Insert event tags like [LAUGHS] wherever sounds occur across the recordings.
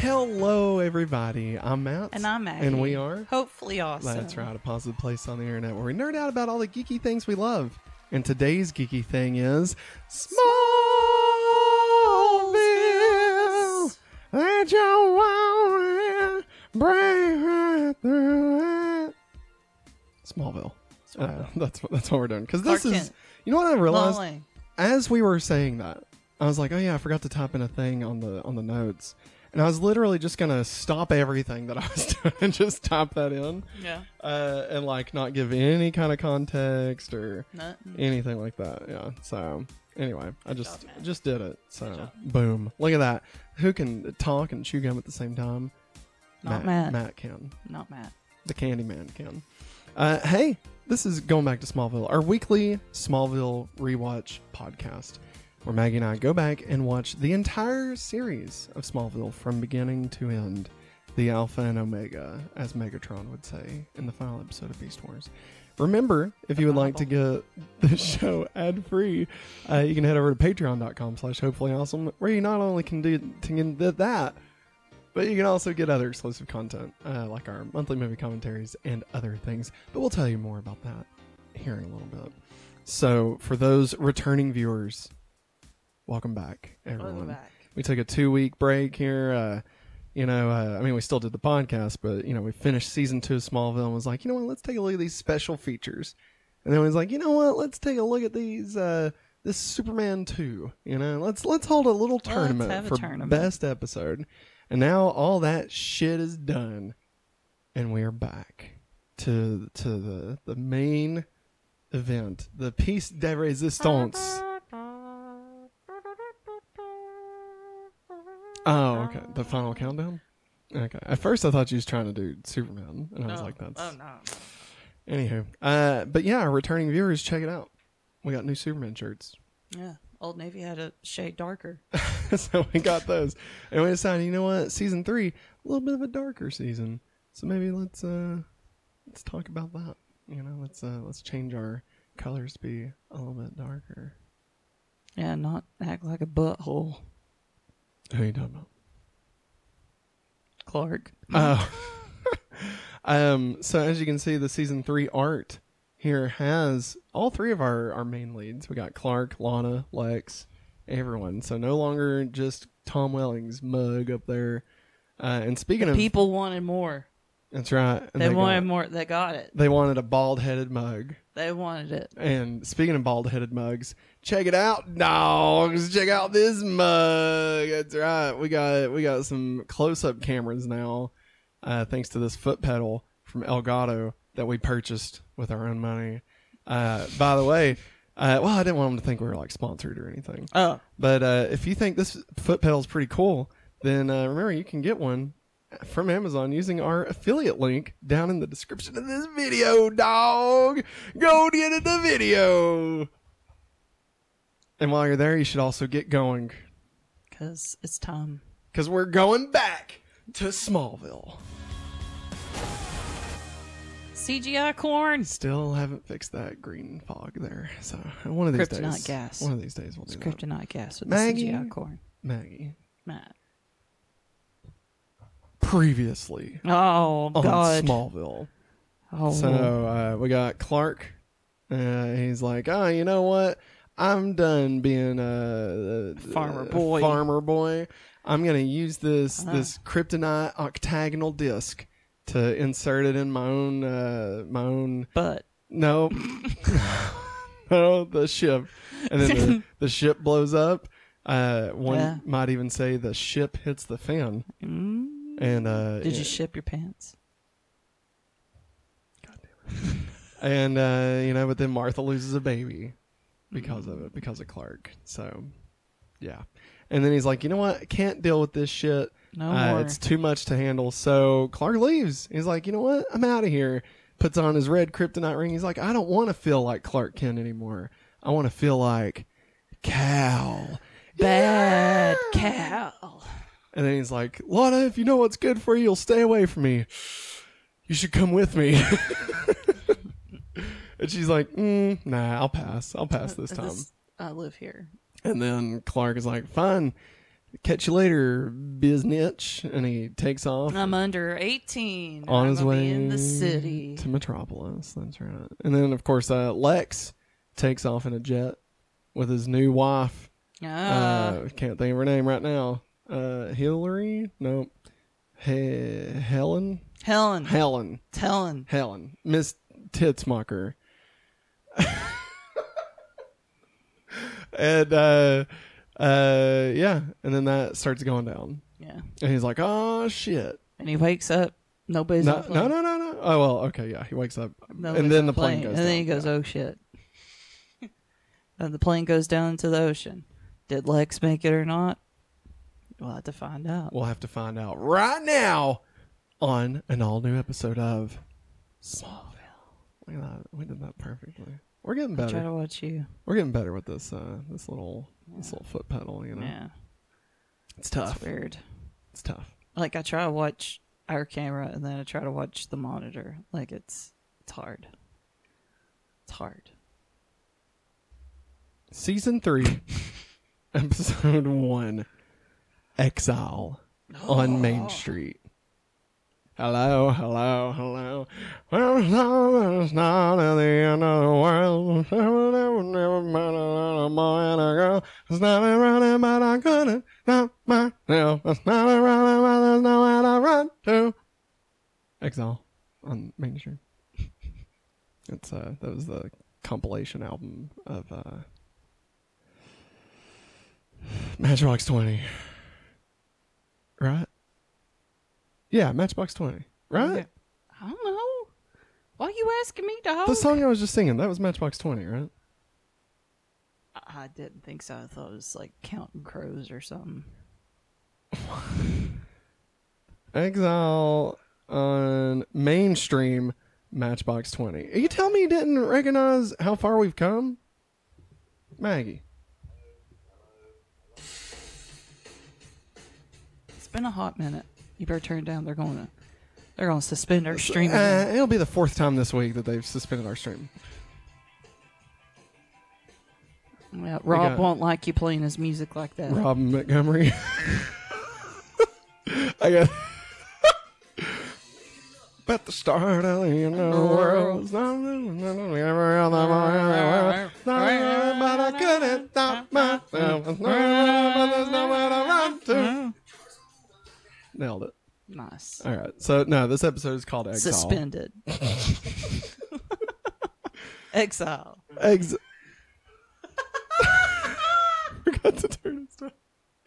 Hello, everybody. I'm Matt. And I'm Maggie. And we are? Hopefully awesome. That's right, a positive place on the internet where we nerd out about all the geeky things we love. And today's geeky thing is Smallville. Let your wild break right through it. Smallville. Uh, [LAUGHS] that's what that's what we're doing because this Clark is. Kent. You know what I realized as we were saying that, I was like, "Oh yeah, I forgot to type in a thing on the on the notes," and I was literally just gonna stop everything that I was [LAUGHS] doing and just type that in, Yeah. uh, and like not give any kind of context or Nothing. anything like that. Yeah. So anyway, I just job, just did it. So boom, look at that. Who can talk and chew gum at the same time? Not Matt. Matt can. Not Matt. The Candyman can. Uh, hey, this is going back to Smallville, our weekly Smallville rewatch podcast, where Maggie and I go back and watch the entire series of Smallville from beginning to end, the Alpha and Omega, as Megatron would say in the final episode of Beast Wars. Remember, if you would like to get the [LAUGHS] show ad free, uh, you can head over to patreon.com slash hopefully awesome, where you not only can do that, but you can also get other exclusive content, uh, like our monthly movie commentaries and other things. But we'll tell you more about that here in a little bit. So, for those returning viewers, welcome back, everyone. Welcome back. We took a two week break here. Uh, you know, uh, I mean, we still did the podcast, but, you know, we finished season two of Smallville and was like, you know what, let's take a look at these special features. And then we was like, you know what, let's take a look at these, uh, this Superman 2. You know, let's, let's hold a little tournament a for tournament. best episode. And now all that shit is done. And we are back to, to the, the main event, the piece de resistance. Oh, okay. The final countdown? Okay. At first I thought you was trying to do Superman. And I was No. like, that's. Oh, no. Anywho. Uh, but yeah, our returning viewers, check it out. We got new Superman shirts. Yeah. Old Navy had a shade darker. [LAUGHS] so we got those. And we decided, you know what? Season three, a little bit of a darker season. So maybe let's, uh, let's talk about that. You know, let's, uh, let's change our colors to be a little bit darker. Yeah, not act like a butthole. Who are you talking about? Clark. Oh. [LAUGHS] um, so as you can see, the season three art here has all three of our, our main leads. We got Clark, Lana, Lex, everyone. So no longer just Tom Welling's mug up there. Uh, and speaking of, People wanted more. That's right. and They, got- wanted more. They got it. They wanted a bald headed mug. They wanted it. And speaking of bald headed mugs, check it out, dogs. Check out this mug. That's right. We got we got some close up cameras now, uh, thanks to this foot pedal from Elgato that we purchased with our own money. Uh, by the way, uh, well, I didn't want them to think we were like sponsored or anything. Oh. But uh, if you think this foot pedal is pretty cool, then uh, remember you can get one from Amazon using our affiliate link down in the description of this video, dog. Go get in the video. And while you're there, you should also get going Because it's time. because we're going back to Smallville. CGI corn. Still haven't fixed that green fog there. So one of these Kryptonite days, gas. one of these days we'll do that. Kryptonite gas with Maggie. the CGI corn. Maggie, Matt. Previously Oh, on God. Smallville. Oh, So uh, we got Clark. Uh, he's like, oh, you know what? I'm done being a, a Farmer boy." Farmer boy. I'm gonna use this Uh-huh. this kryptonite octagonal disc to insert it in my own uh, my own. but No, [LAUGHS] no, the ship, and then the, [LAUGHS] the ship blows up. Uh, one Yeah. might even say the ship hits the fan, mm, and uh, did you yeah. ship your pants? [LAUGHS] and uh, you know, but then Martha loses a baby because of it, because of Clark. So, yeah. And then he's like, you know what? I can't deal with this shit. No Uh, more. it's too much to handle. So Clark leaves. He's like, you know what? I'm out of here. Puts on his red kryptonite ring. He's like, I don't want to feel like Clark Kent anymore. I want to feel like Kal. Bad cow. And then he's like, Lana, if you know what's good for you, you'll stay away from me. You should come with me. [LAUGHS] and she's like, mm, nah, I'll pass. I'll pass this time. I live here. And then Clark is like, fine, catch you later, biznitch. And he takes off I'm under 18. on I'm his way in the city. to Metropolis. That's right. And then, of course, uh, Lex takes off in a jet with his new wife. Ah, Uh, can't think of her name right now. Uh, Hillary? Nope. He- Helen? Helen. Helen. Helen. Helen. Miss Titsmucker. [LAUGHS] and, uh, uh, yeah. And then that starts going down. Yeah. And he's like, oh, shit. And he wakes up. Nobody's No, on the no, plane. no, no, no. Oh, well, okay, yeah. He wakes up. Nobody's and then the plane goes And then he down, goes, oh shit. [LAUGHS] and the plane goes down into the ocean. Did Lex make it or not? We'll have to find out. We'll have to find out right now on an all new episode of Smallville. Look at that. We did that perfectly. We're getting I'll try better. to watch you. We're getting better with this uh this little this little foot pedal, you know. Yeah. It's It's tough. weird. It's tough. Like I try to watch our camera and then I try to watch the monitor. Like it's it's hard. It's hard. Season 3 [LAUGHS] episode 1 Exile on Main Street. Hello, hello, hello. Well, love is not at the end of the world. Never, never, never met a boy and a girl. It's not a running, but I couldn't stop myself. It's not a running, but there's nowhere to run to. Exile on Main Street. [LAUGHS] It's uh, that was the compilation album of uh, [SIGHS] Matchbox Twenty. Right? Yeah, Matchbox Twenty. Right? Yeah. I don't know. Why are you asking me, dog? The song I was just singing, that was Matchbox 20, right? I didn't think so. I thought it was like counting crows or something. [LAUGHS] Exile on mainstream Matchbox 20. You tell me you didn't recognize how far we've come? Maggie. Been a hot minute. You better turn it down. They're going to they're going to suspend our streaming. Uh, it'll be the fourth time this week that they've suspended our stream. yeah, Rob won't like you playing his music like that. Rob Montgomery. [LAUGHS] I got. [LAUGHS] But the start of the end of the world is not every other morning. But I couldn't stop myself. But there's nowhere to run to. Nailed it. Nice. All right. So no, this episode is called Exile. Suspended. [LAUGHS] Exile. Ex. [LAUGHS] Forgot to turn it down.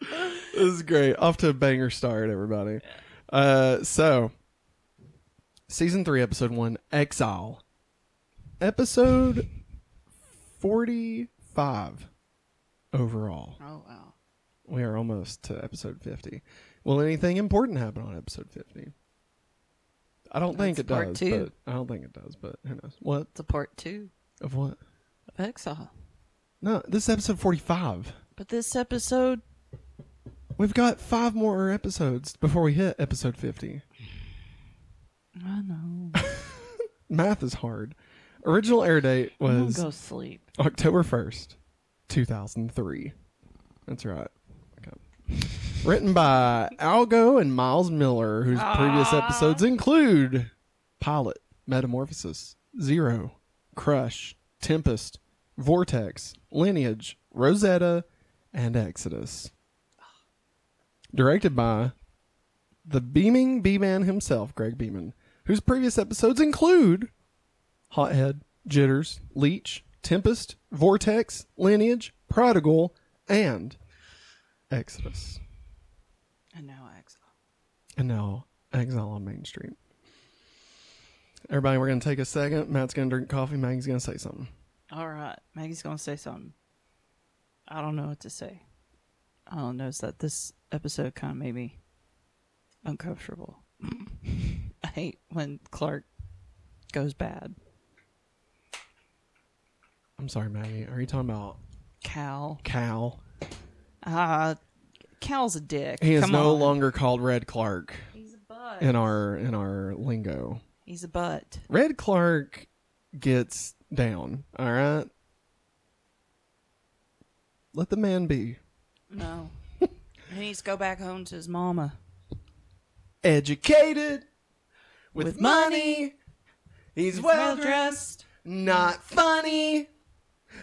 This is great. Off to a banger start, everybody. Uh, so season three, episode one, Exile, episode forty-five overall. Oh wow. We are almost to episode fifty. Will anything important happen on episode fifty? I don't think That's it part does. two. But I don't think it does. But who knows? What It's a part two of what? of Exile. No, this is episode forty-five. But this episode, We've got five more episodes before we hit episode 50. [SIGHS] I know. [LAUGHS] Math is hard. Original air date I'm gonna was go sleep. October 1st, 2003. That's right. Written by Al Gough and Miles Millar, whose previous episodes include Pilot, Metamorphosis, Zero, Crush, Tempest, Vortex, Lineage, Rosetta, and Exodus. Directed by the beaming B-Man himself, Greg Beeman, whose previous episodes include Hothead, Jitters, Leech, Tempest, Vortex, Lineage, Prodigal, and Exodus. And now Exile. And now Exile on Main Street. Everybody, we're going to take a second. Matt's going to drink coffee. Maggie's going to say something. All right. Maggie's gonna say something. I don't know what to say. I don't know. Is that this episode kind of made me uncomfortable. [LAUGHS] I hate when Clark goes bad. I'm sorry, Maggie. Are you talking about Kal. Kal? Uh Kal's a dick. He is Come no on. longer called Red Clark He's a butt. in our in our lingo. He's a butt. Red Clark gets down. All right. Let the man be. No. He needs to go back home to his mama. Educated with, With money. money. He's well dressed, not funny.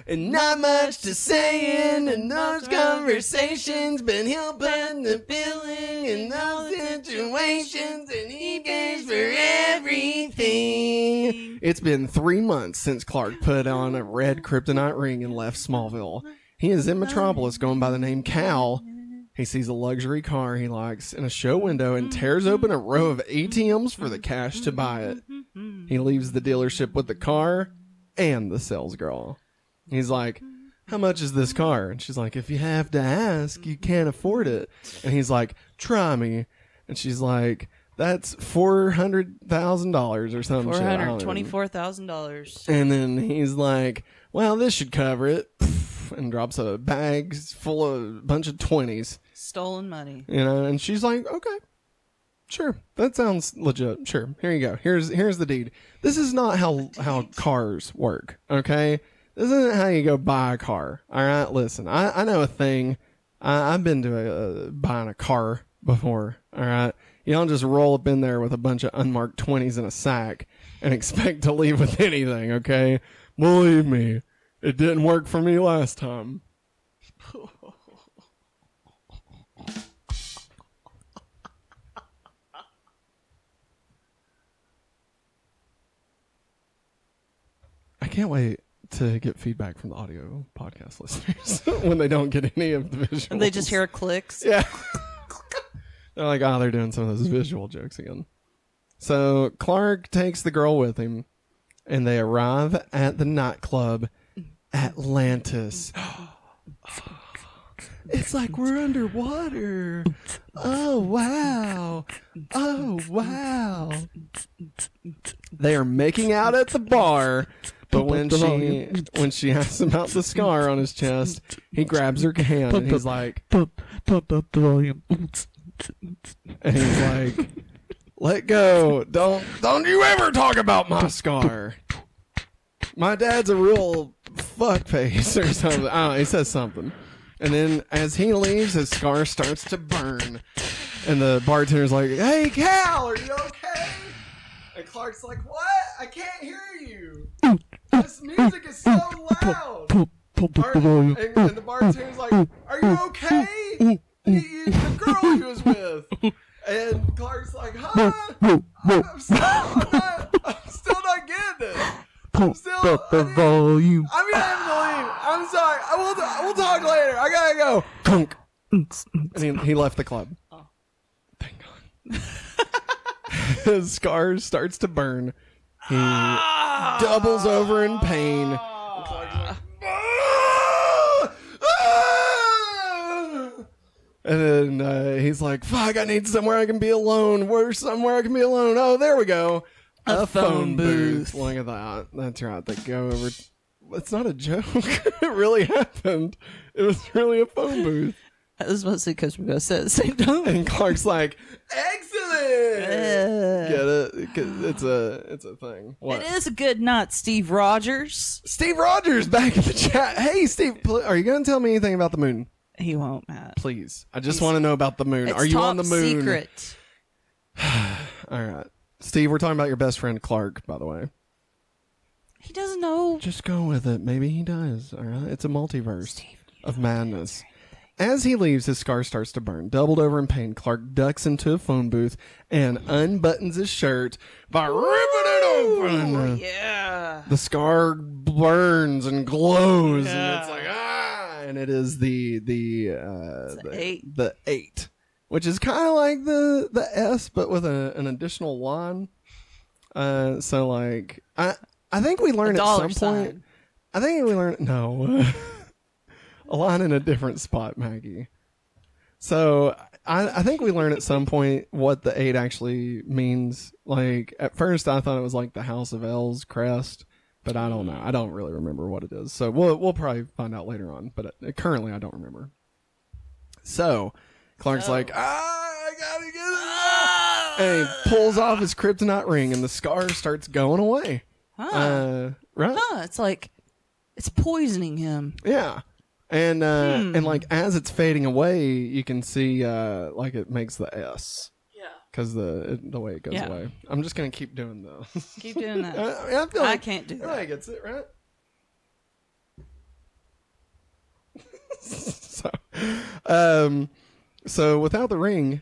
And not much to say in those conversations, but he'll put the feeling in those situations, and he pays for everything. It's been three months since Clark put on a red kryptonite ring and left Smallville. He is in Metropolis going by the name Kal. He sees a luxury car he likes in a show window and tears open a row of ATMs for the cash to buy it. He leaves the dealership with the car and the sales girl. He's like, How much is this car? And she's like, If you have to ask, you can't afford it. And he's like, Try me. And she's like, That's four hundred thousand dollars or something. Four hundred twenty-four thousand dollars. And then he's like, Well, this should cover it. [LAUGHS] And drops a bag full of a bunch of twenties. Stolen money. You know, and she's like, Okay. Sure, that sounds legit. Sure, here you go. Here's here's the deed. This is not how how [LAUGHS] cars work. Okay, this isn't how you go buy a car. All right, listen. I I know a thing. I, I've been to a, uh, buying a car before. All right, you don't just roll up in there with a bunch of unmarked twenties in a sack and [LAUGHS] expect to leave with anything. Okay, believe me, it didn't work for me last time. [LAUGHS] I can't wait to get feedback from the audio podcast listeners [LAUGHS] when they don't get any of the visuals. And they just hear clicks. Yeah. [LAUGHS] they're like, oh, they're doing some of those visual jokes again. So Clark takes the girl with him, and they arrive at the nightclub Atlantis. [GASPS] It's like we're underwater. Oh wow. Oh wow. They are making out at the bar, but when she when she asks about the scar on his chest, he grabs her hand and he's like Pump, pump up the volume. and he's like let go. Don't don't you ever talk about my scar. My dad's a real fuck face or something. I don't know, he says something. And then as he leaves, his scar starts to burn. And the bartender's like, Hey Kal, are you okay? And Clark's like, What? I can't hear you. This music is so loud. Pump, pump Are, and, and the bartender's like, Are you okay? He- he- the girl he was with. And Clark's like, Huh? Whoa, whoa. I'm still, I'm not, I'm still not getting it. Pump still- up the I didn't- volume. I'm gonna have to leave. I'm sorry. I will. We'll talk later. I gotta go. Kunk. And he, he left the club. Oh. Thank God. [LAUGHS] His scar starts to burn. He doubles over in pain. And then uh, he's like, "Fuck! I need somewhere I can be alone. Where's somewhere I can be alone? Oh, there we go. A phone booth. Look at that. That's right. They go over. It's not a joke. [LAUGHS] it really happened. It was really a phone booth. That was mostly because we both said at the same time. And Clark's like, "Excellent." Get it? 'Cause It's a it's a thing. What? It is a good night, Steve Rogers. Steve Rogers back in the chat. Hey, Steve, pl- are you going to tell me anything about the moon? He won't, Matt. Please. I just want to know about the moon. It's are you top on the moon? Secret. [SIGHS] All right. Steve, we're talking about your best friend Clark, by the way. He doesn't know. Just go with it. Maybe he does. All right. It's a multiverse of madness. As he leaves, his scar starts to burn. Doubled over in pain, Clark ducks into a phone booth and unbuttons his shirt by ripping it open. Yeah. The scar burns and glows, and it's like ah, and it is the the uh, the eight. the eight, which is kind of like the the S, but with a, an additional one. Uh, so like I I think we learned at some point. I think we learned no, [LAUGHS] a line in a different spot, Maggie. So I, I think we learn at some point what the eight actually means. Like at first, I thought it was like the House of El's crest, but I don't know. I don't really remember what it is. So we'll we'll probably find out later on. But uh, currently, I don't remember. So Clark's like, ah, I gotta get it. And he pulls off his kryptonite ring, and the scar starts going away. Huh. Uh, right? huh. It's like it's poisoning him. Yeah. And uh, Hmm. and like as it's fading away, you can see uh, like it makes the S Yeah. because the the way it goes Yeah. away. I'm just gonna keep doing those. Keep doing that. [LAUGHS] I, mean, I feel I can't do everybody that. gets it right. [LAUGHS] so, um, so without the ring,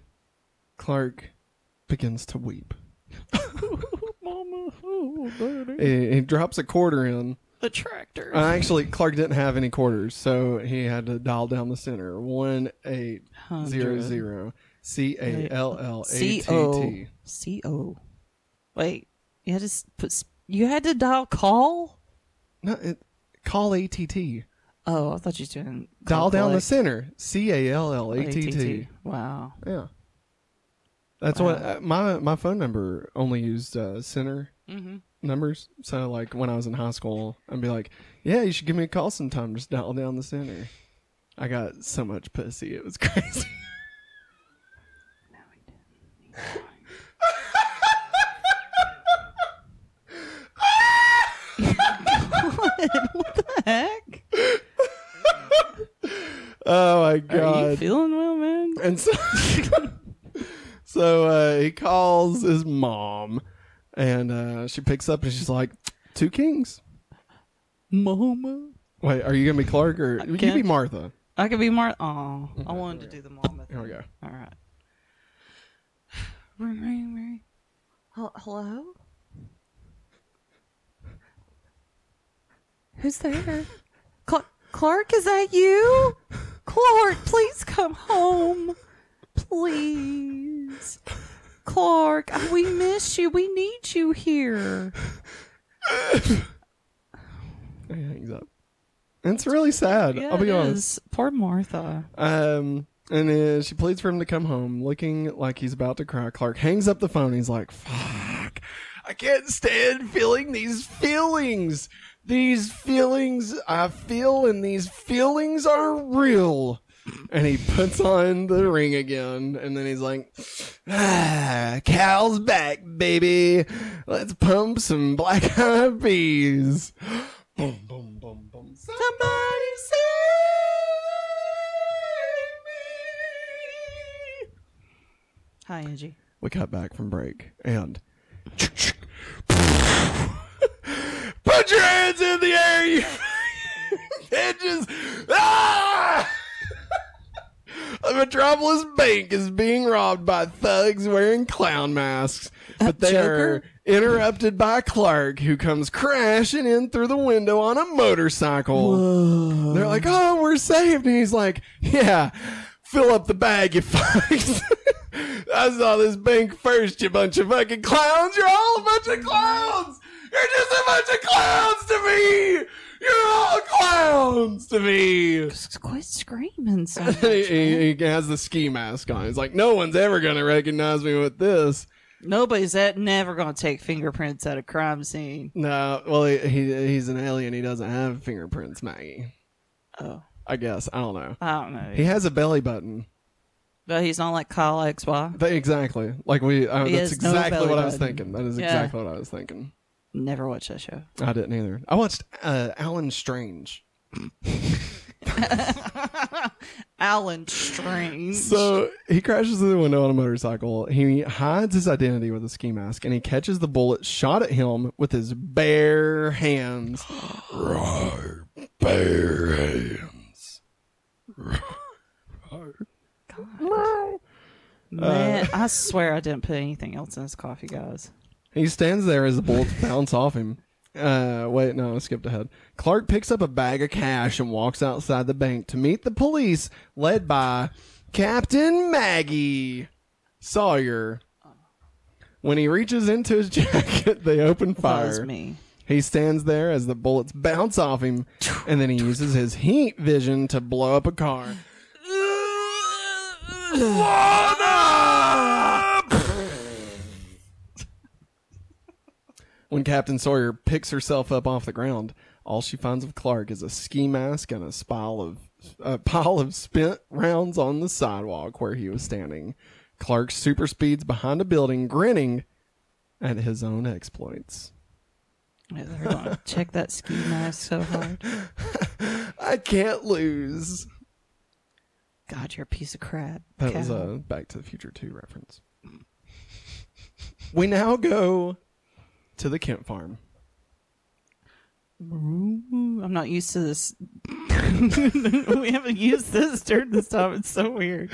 Clark begins to weep. Mama, [LAUGHS] oh. He, he drops a quarter in. The tractor. Uh, actually, Clark didn't have any quarters, so he had to dial down the center. One eight zero zero C A L L A T T. C O. Wait, you had to put. You had to dial call. No, it, call A T T. Oh, I thought you were doing Dial down the center. C A L L A T T. Wow. Yeah. That's Wow. what uh, my my phone number only used uh, center Mm-hmm. Numbers. So like when I was in high school, I'd be like, "Yeah, you should give me a call sometime. Just dial down the center." I got so much pussy, it was [LAUGHS] crazy. what the heck? oh my god! Are you feeling well, man? And so, [LAUGHS] so uh, he calls his mom, and uh, she picks up and she's like, two kings." Mama. Wait, are you gonna be Clark or you be can't- Martha? I could be Martha. Oh, I wanted to do the mama. Here we go. All right. Ring, ring, ring. Hello? Who's there? Cl- Clark, is that you? Clark, please come home. Please. Clark, we miss you. We need you here. He hangs up. It's really sad. Yeah, I'll be honest. is. Poor Martha. Um, and uh, she pleads for him to come home, looking like he's about to cry. Clark hangs up the phone. He's like, "Fuck! I can't stand feeling these feelings. These feelings I feel, and these feelings are real." And he puts on the ring again, and then he's like, "Ah, Kal's back, baby. Let's pump some black eyed peas." boom, boom, boom, boom. Somebody save me. Hi, Angie. We cut back from break and [LAUGHS] put your hands in the air, you [LAUGHS] bitches! Ah! A Metropolis Bank is being robbed by thugs wearing clown masks, but they Joker? are interrupted by Clark, who comes crashing in through the window on a motorcycle. They're like, "Oh, we're saved," and he's like, "Yeah, fill up the bag, you [LAUGHS] fucks." I saw this bank first, you bunch of fucking clowns. You're all a bunch of clowns. You're just a bunch of clowns to me. You're all clowns to me. Just Quit screaming [LAUGHS] so much. he, he, has the ski mask on. He's like, no one's ever gonna recognize me with this. Nobody's that never gonna take fingerprints at a crime scene. No, well, he, he he's an alien. He doesn't have fingerprints, Maggie. Oh, I guess I don't know. I don't know. He has a belly button. but he's not like Kyle XY. Exactly. Like we. Uh, that's no exactly belly what I was thinking. That is Yeah. exactly what I was thinking. Never watched that show. I didn't either. I watched uh, Allen Strange. [LAUGHS] Allen Strange. So he crashes through the window on a motorcycle. He hides his identity with a ski mask, and he catches the bullet shot at him with his bare hands. [GASPS] Rawr, bare hands. Man, I swear I didn't put anything else in this coffee, guys. He stands there as the bullets bounce off him. Uh, wait, no, I skipped ahead. Clark picks up a bag of cash and walks outside the bank to meet the police, led by Captain Maggie Sawyer. When he reaches into his [LAUGHS] jacket, they open fire. me. He stands there as the bullets bounce off him, and then he [LAUGHS] uses his heat vision to blow up a car. [LAUGHS] When Captain Sawyer picks herself up off the ground, all she finds of Clark is a ski mask and a pile of a [LAUGHS] pile of spent rounds on the sidewalk where he was standing. Clark super speeds behind a building, grinning at his own exploits. Yeah, they're going [LAUGHS] to check that ski mask so hard. [LAUGHS] I can't lose. God, you're a piece of crap. That was a Back to the Future 2 reference. we now go to the Kent farm. I'm not used to this. [LAUGHS] we haven't used this during this time. It's so weird.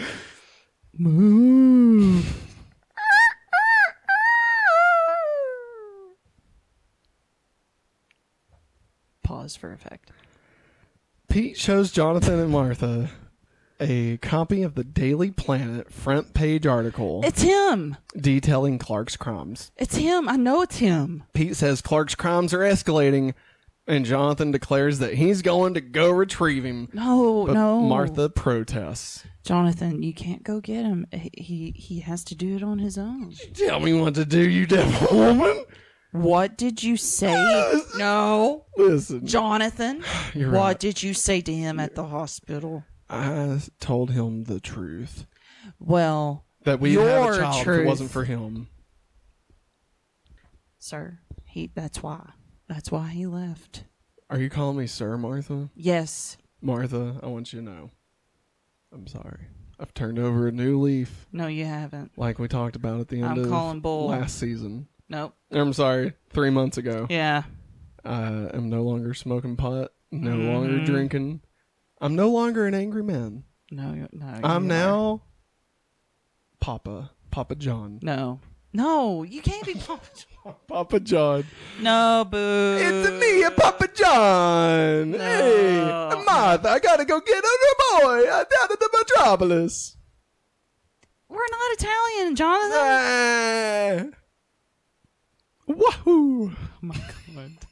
Moo. Pause for effect. Pete shows Jonathan and Martha a copy of the Daily Planet front page article It's him. detailing Clark's crimes. It's him. I know it's him. Pete says Clark's crimes are escalating, and Jonathan declares that he's going to go retrieve him. No, But no. Martha protests. Jonathan, you can't go get him. He, he has to do it on his own. Tell me what to do, you devil woman. What did you say? no. Listen, Jonathan, [SIGHS] You're what right. did you say to him at the hospital? I told him the truth Well, that we have Your a child. If truth. it wasn't for him. sir, he that's why. That's why he left. Are you calling me sir, Martha? Yes. Martha, I want you to know. I'm sorry. I've turned over a new leaf, No, you haven't. like we talked about at the end I'm of calling bull. last season. Nope. I'm sorry, three months ago. Yeah. I am no longer smoking pot, no longer Mhm. drinking. I'm no longer an angry man. No, no. you I'm are. now Papa, Papa John. No. No, you can't be [LAUGHS] Papa John. Papa John. No, boo. It's me, Papa John. Hey, No. Martha, I gotta go get your boy uh, down at the metropolis. We're not Italian, Jonathan. Ah. Wahoo! Oh my god.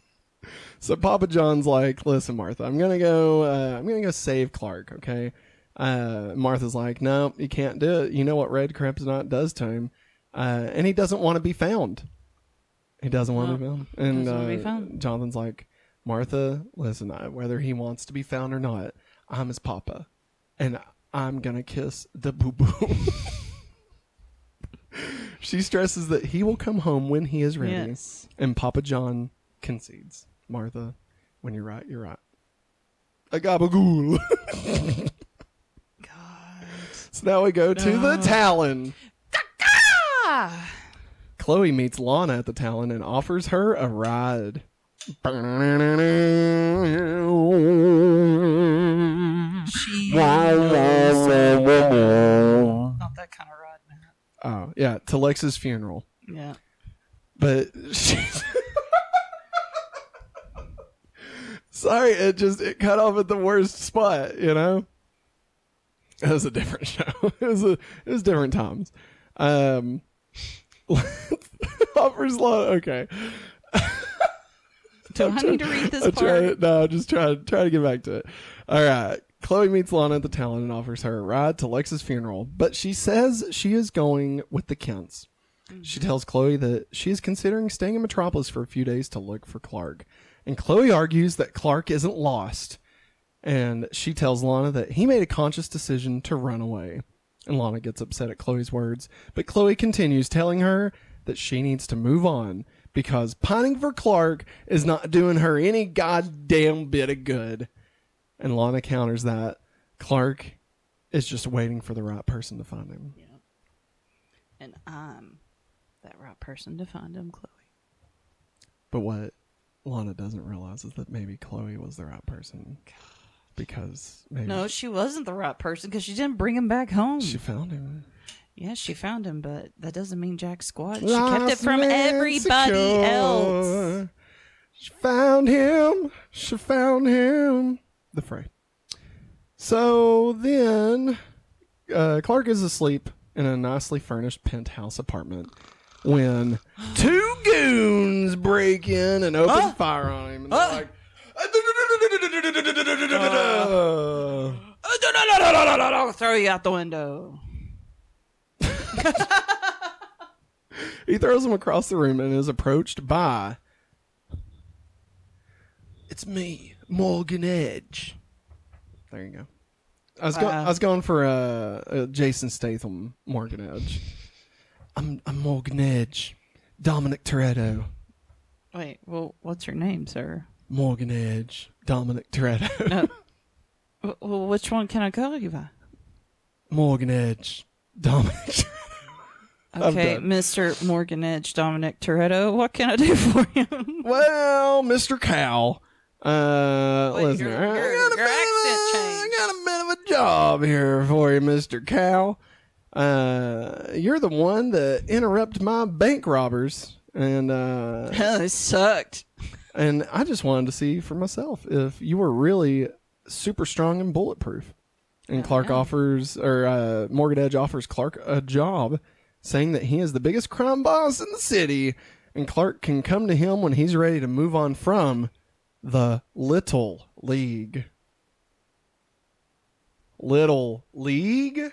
So Papa John's like, "Listen, Martha, I'm gonna go. Uh, I'm gonna go save Clark. Okay." Uh, Martha's like, "No, you can't do it. You know what Red Kryptonite does to him, uh, and he doesn't want to be found. He doesn't want to be found." And uh, be found. Jonathan's like, "Martha, listen. I, whether he wants to be found or not, I'm his papa, and I'm gonna kiss the boo boo." [LAUGHS] she stresses that he will come home when he is ready. Yes. And Papa John concedes. Martha, when you're right, you're right. A gabagool. [LAUGHS] God. so now we go to the Talon. Ah! Chloe meets Lana at the Talon and offers her a ride. She not that kind of ride, man. Oh, yeah, to Lex's funeral. Yeah. But [LAUGHS] she's. Sorry, it just it cut off at the worst spot, you know? It was a different [LAUGHS] show. It was a it was different times. Um [LAUGHS] offers Lana okay. Do I need to read this I'll part? try to, no, just try try to get back to it. All right. Chloe meets Lana at the Talon and offers her a ride to Lex's funeral, but she says she is going with the Kents. She tells Chloe that she is considering staying in Metropolis for a few days to look for Clark. And Chloe argues that Clark isn't lost. And she tells Lana that he made a conscious decision to run away. And Lana gets upset at Chloe's words, but Chloe continues telling her that she needs to move on because pining for Clark is not doing her any goddamn bit of good. And Lana counters that Clark is just waiting for the right person to find him. And I'm that right person to find him, Chloe. But what Lana doesn't realize is that maybe Chloe was the right person because maybe No, she wasn't the right person because she didn't bring him back home. she found him. yes, she found him, but that doesn't mean jack squat. She kept it from everybody Insecure. else. She found him. She found him. The fray. So then, uh, Clark is asleep in a nicely furnished penthouse apartment when two goons break in and open Huh? fire on him. And they're Huh? like, I'll [LAUGHS] throw you out the window. [LAUGHS] He throws him across the room and is approached by. It's me, Morgan Edge. There you go. I was, go-. I was going for uh, uh, Jason Statham, Morgan Edge. I'm I'm Morgan Edge, Dominic Toretto. Wait, well, what's your name, sir? Morgan Edge, Dominic Toretto. [LAUGHS] No. Well, which one can I call you by? Morgan Edge, Dominic. [LAUGHS] Okay. Mr. Morgan Edge Dominic Toretto. What can I do [LAUGHS] for you? well, Mr. Cow. Uh, Wait, listen, your- I got a your bit of accent changed. I got a bit of a job here for you, Mr. Cow. Uh, you're the one that interrupted my bank robbers, and uh, [LAUGHS] it sucked. and I just wanted to see for myself if you were really super strong and bulletproof. And Clark yeah. offers, or uh, Morgan Edge offers Clark a job, saying that he is the biggest crime boss in the city, and Clark can come to him when he's ready to move on from the Little League. Little League?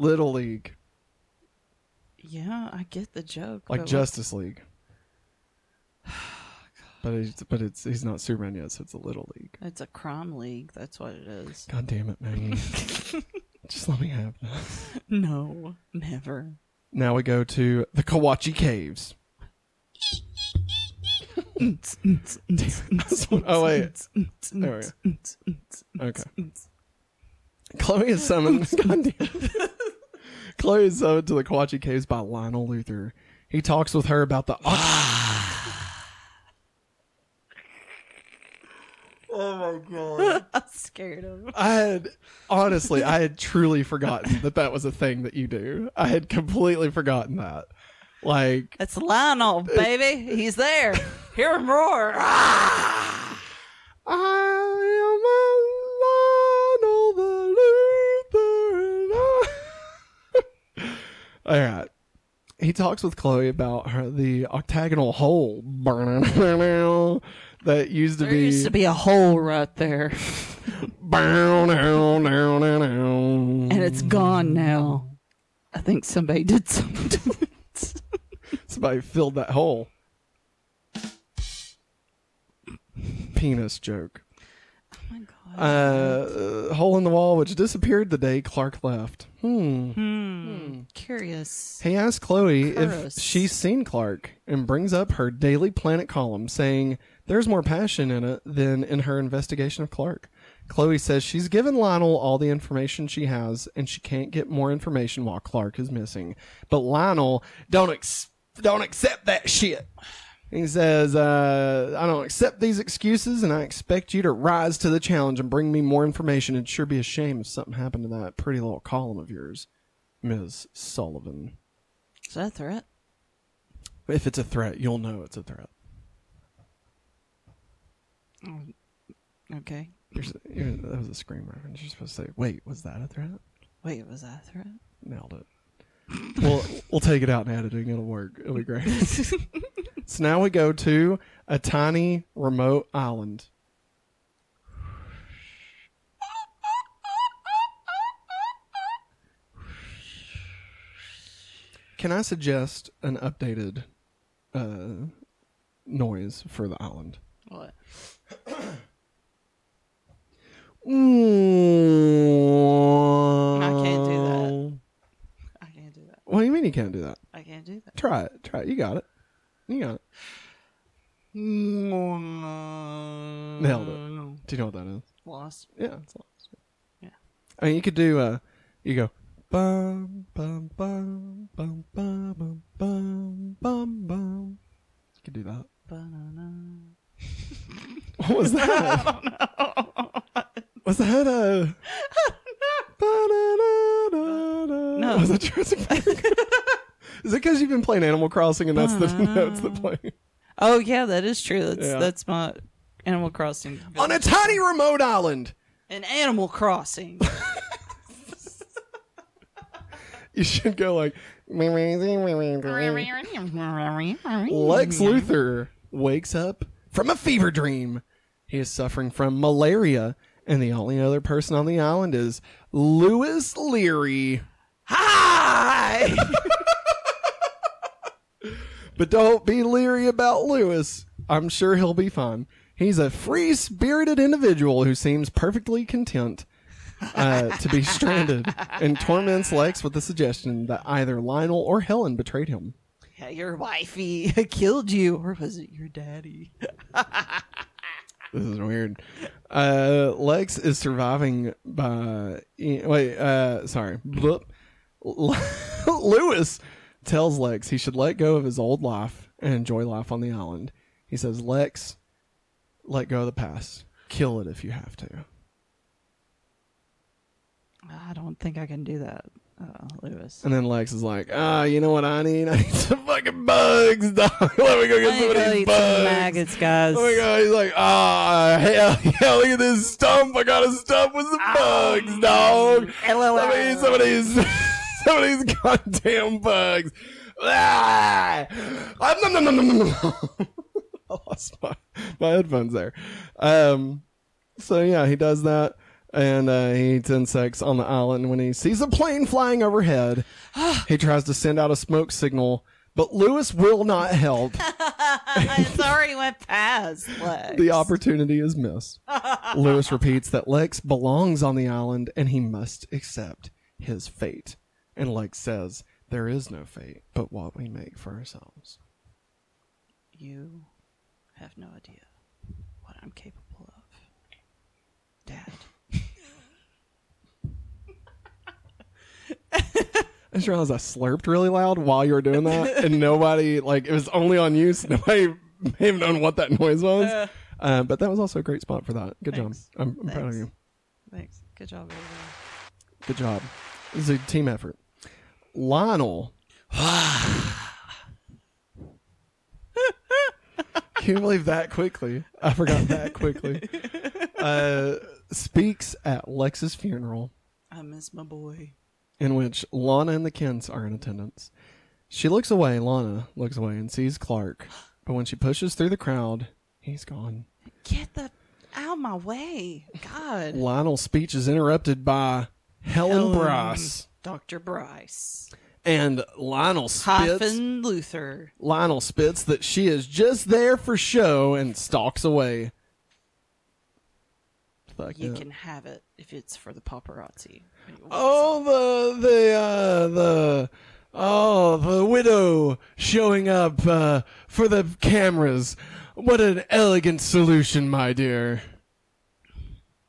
Little League. Yeah, I get the joke. like but Justice League. [SIGHS] But he's, but it's he's not Superman yet, so it's a little league. It's a crime league. That's what it is. God damn it, Maggie! [LAUGHS] Just let me have that. No, never. Now we go to the Kawatche Caves. [LAUGHS] [LAUGHS] oh wait, there we go. Okay. Chloe is summoned. God damn. it. Chloe is summoned to the Kawatche Caves by Lionel Luthor. He talks with her about the. oh my god. [LAUGHS] I'm scared of. I had honestly, I had truly forgotten that that was a thing that you do. I had completely forgotten that. Like, It's Lionel, baby. He's there. Hear him roar. Ah! [LAUGHS] I am a Lionel the Luthor. and I- All right. He talks with Chloe about her the octagonal hole [LAUGHS] that used to There be used to be a hole right there, [LAUGHS] and and it's gone now. I think somebody did something to it. Somebody filled that hole. Penis joke. Oh my god. Uh, hole in the wall which disappeared the day Clark left. Hmm. hmm. Curious. He asks Chloe if she's seen Clark and brings up her Daily Planet column saying there's more passion in it than in her investigation of Clark. Chloe says she's given Lionel all the information she has and she can't get more information while Clark is missing. But Lionel don't ex- don't accept that shit. He says, uh, I don't accept these excuses and I expect you to rise to the challenge and bring me more information. It'd sure be a shame if something happened to that pretty little column of yours, Ms. Sullivan. Is that a threat? If it's a threat, you'll know it's a threat. Okay. You're, you're, that was a scream reference. You're supposed to say, "Wait, was that a threat?" Wait, was that a threat? Nailed it. we'll we'll take it out in editing. It'll work. It'll be great. [LAUGHS] so now we go to a tiny remote island. Can I suggest an updated uh, noise for the island? What? [COUGHS] I can't do that. I can't do that. What do you mean you can't do that? I can't do that. Try it. Try it. You got it. You got it. Nailed it. Do you know what that is? Lost. Yeah, it's lost. Yeah. I mean, you could do. Uh, you go. Bum bum bum bum bum bum bum bum bum. You could do that. Banana. What was that? Was that a? No. Was that Jurassic Park? Is it because you've been playing Animal Crossing and that's the [LAUGHS] notes that uh. play? Oh yeah, that is true. That's Yeah. that's my Animal Crossing. On a tiny remote island. An Animal Crossing. [LAUGHS] You should go like Lex Lex Luthor wakes up from a fever dream. He is suffering from malaria, and the only other person on the island is Louis Leary. Hi. [LAUGHS] But don't be leery about Lewis. I'm sure he'll be fine. He's a free spirited individual who seems perfectly content. uh, to be stranded and torments Lex with the suggestion that either Lionel or Helen betrayed him. Yeah, your wifey [LAUGHS] killed you, or was it your daddy? [LAUGHS] This is weird. Uh, Lex is surviving by wait. Uh, sorry. [LAUGHS] Lewis tells Lex he should let go of his old life and enjoy life on the island. He says, "Lex, let go of the past. Kill it if you have to." I don't think I can do that, uh, Lewis. And then Lex is like, "Ah, you know what I need? I need [LAUGHS] some fucking bugs, dog. [LAUGHS] let me go get I some of these eat some bugs." maggots, guys. Oh my god, he's like, ah, hell [LAUGHS] yeah, look at this stump. I got a stump with some bugs, dog. Let me eat some of these, [LAUGHS] some of these goddamn bugs. Ah! Ah, nom, nom, nom, nom, nom, nom. [LAUGHS] I lost my, my headphones there. Um, so yeah, he does that. And uh, he eats insects on the island. When he sees a plane flying overhead, [SIGHS] he tries to send out a smoke signal, but Lewis will not help. [LAUGHS] it's already went past. Lex. The opportunity is missed. Lewis repeats that Lex belongs on the island and he must accept his fate. And like says, There is no fate but what we make for ourselves. You have no idea what I'm capable of, Dad. [LAUGHS] I just realized I slurped really loud while you were doing that, and nobody, like, it was only on you, so nobody may have known what that noise was. Uh, but that was also a great spot for that. Good Thanks. job. I'm, I'm proud of you. Thanks. Good job, baby. Good job. This is a team effort. Lionel. [SIGHS] Can you believe that quickly? I forgot that quickly. [LAUGHS] Uh, speaks at Lex's funeral, I miss my boy. in which Lana and the Kents are in attendance. She looks away, Lana looks away and sees Clark, but when she pushes through the crowd, he's gone. Get the out of my way, God. Lionel's speech is interrupted by Helen, Helen. Bryce. Dr. Bryce. And Lionel spits. Hyphen Luthor. Lionel spits that she is just there for show and stalks away. Fuck You yeah. can have it if it's for the paparazzi. Oh, the the uh, the oh the widow showing up uh, for the cameras. What an elegant solution, my dear.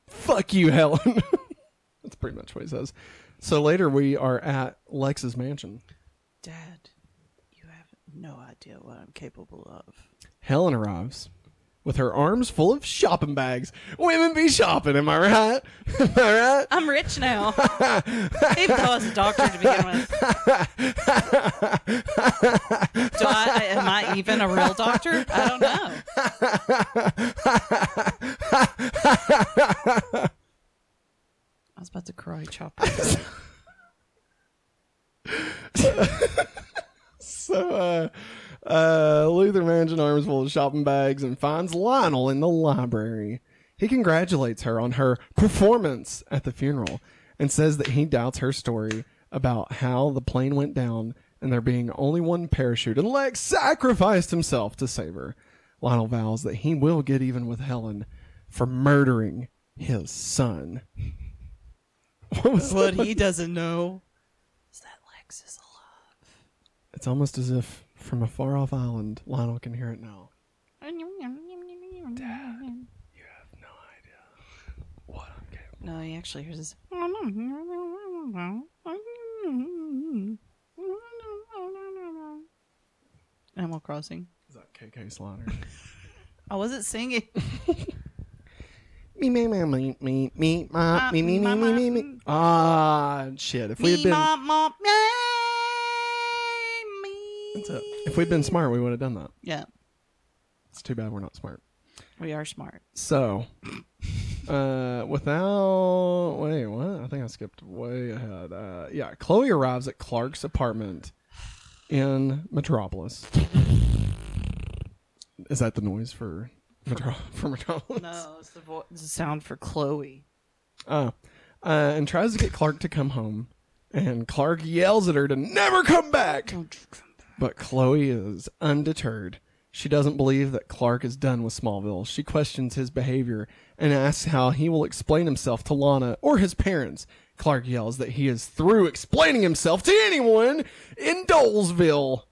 Fuck you, Helen. [LAUGHS] That's pretty much what he says. So later we are at Lex's mansion. Dad, you have no idea what I'm capable of. Helen arrives with her arms full of shopping bags. Women be shopping, am I right? [LAUGHS] Am I right? I'm rich now. Even though I was a doctor to begin with. Do I am I even a real doctor? I don't know. [LAUGHS] I was about to cry chopper. [LAUGHS] So, uh, uh, Luthor Mansion arms full of shopping bags and finds Lionel in the library. He congratulates her on her performance at the funeral and says that he doubts her story about how the plane went down and there being only one parachute and Lex sacrificed himself to save her. Lionel vows that he will get even with Helen for murdering his son. [LAUGHS] What was what that? he doesn't know is that Lex is alive. It's almost as if from a far off island, Lionel can hear it now. Dad, You have no idea what I'm capable. No, he actually hears this. Animal Crossing. Is that KK Slaughter? [LAUGHS] Oh, I wasn't singing. [LAUGHS] me me me me me me ma, me me me me me me. Ah, shit! If we had been ma, ma, me, That's it. me. if we'd been smart, we would have done that. Yeah, It's too bad we're not smart. we are smart. So, uh, without wait, what? I think I skipped way ahead. Uh, yeah, Chloe arrives at Clark's apartment in Metropolis. Is that the noise for [LAUGHS] For Metropolis? No, it's the, vo- it's the sound for Chloe. Oh. Uh, and tries to get Clark to come home. And Clark yells at her to never come back. Don't you come back. But Chloe is undeterred She doesn't believe that Clark is done with Smallville. She questions his behavior and asks how he will explain himself to Lana or his parents. Clark yells that he is through explaining himself to anyone in Dolesville.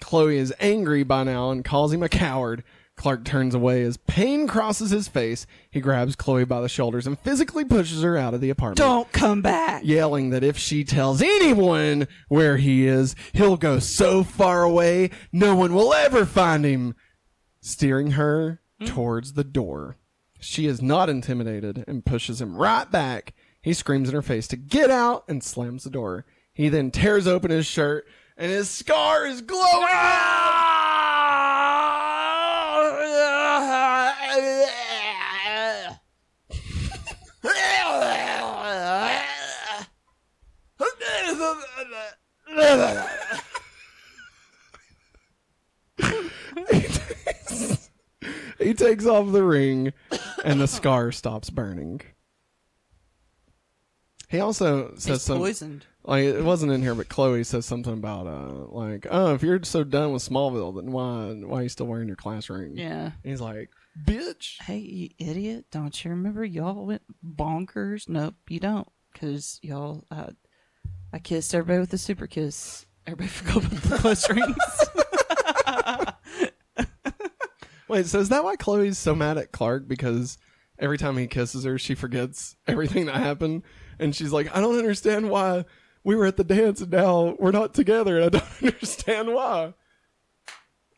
Chloe is angry by now and calls him a coward. Clark turns away as pain crosses his face. He grabs Chloe by the shoulders and physically pushes her out of the apartment Don't come back. yelling that if she tells anyone where he is, he'll go so far away no one will ever find him, steering her hmm? towards the door. She is not intimidated and pushes him right back. He screams in her face to get out and slams the door. He then tears open his shirt and his scar is glowing. Ah! He takes off the ring and the scar stops burning. He also says something poisoned. like it wasn't in here, but Chloe says something about uh like oh if you're so done with Smallville then why why are you still wearing your class ring? Yeah. And he's like bitch. Hey, you idiot! Don't you remember y'all went bonkers? Nope, you don't, because y'all. Uh, I kissed everybody with a super kiss. Everybody forgot about the close rings. [LAUGHS] Wait, so is that why Chloe's so mad at Clark because every time he kisses her she forgets everything that happened and she's like I don't understand why we were at the dance and now we're not together and I don't [LAUGHS] understand why.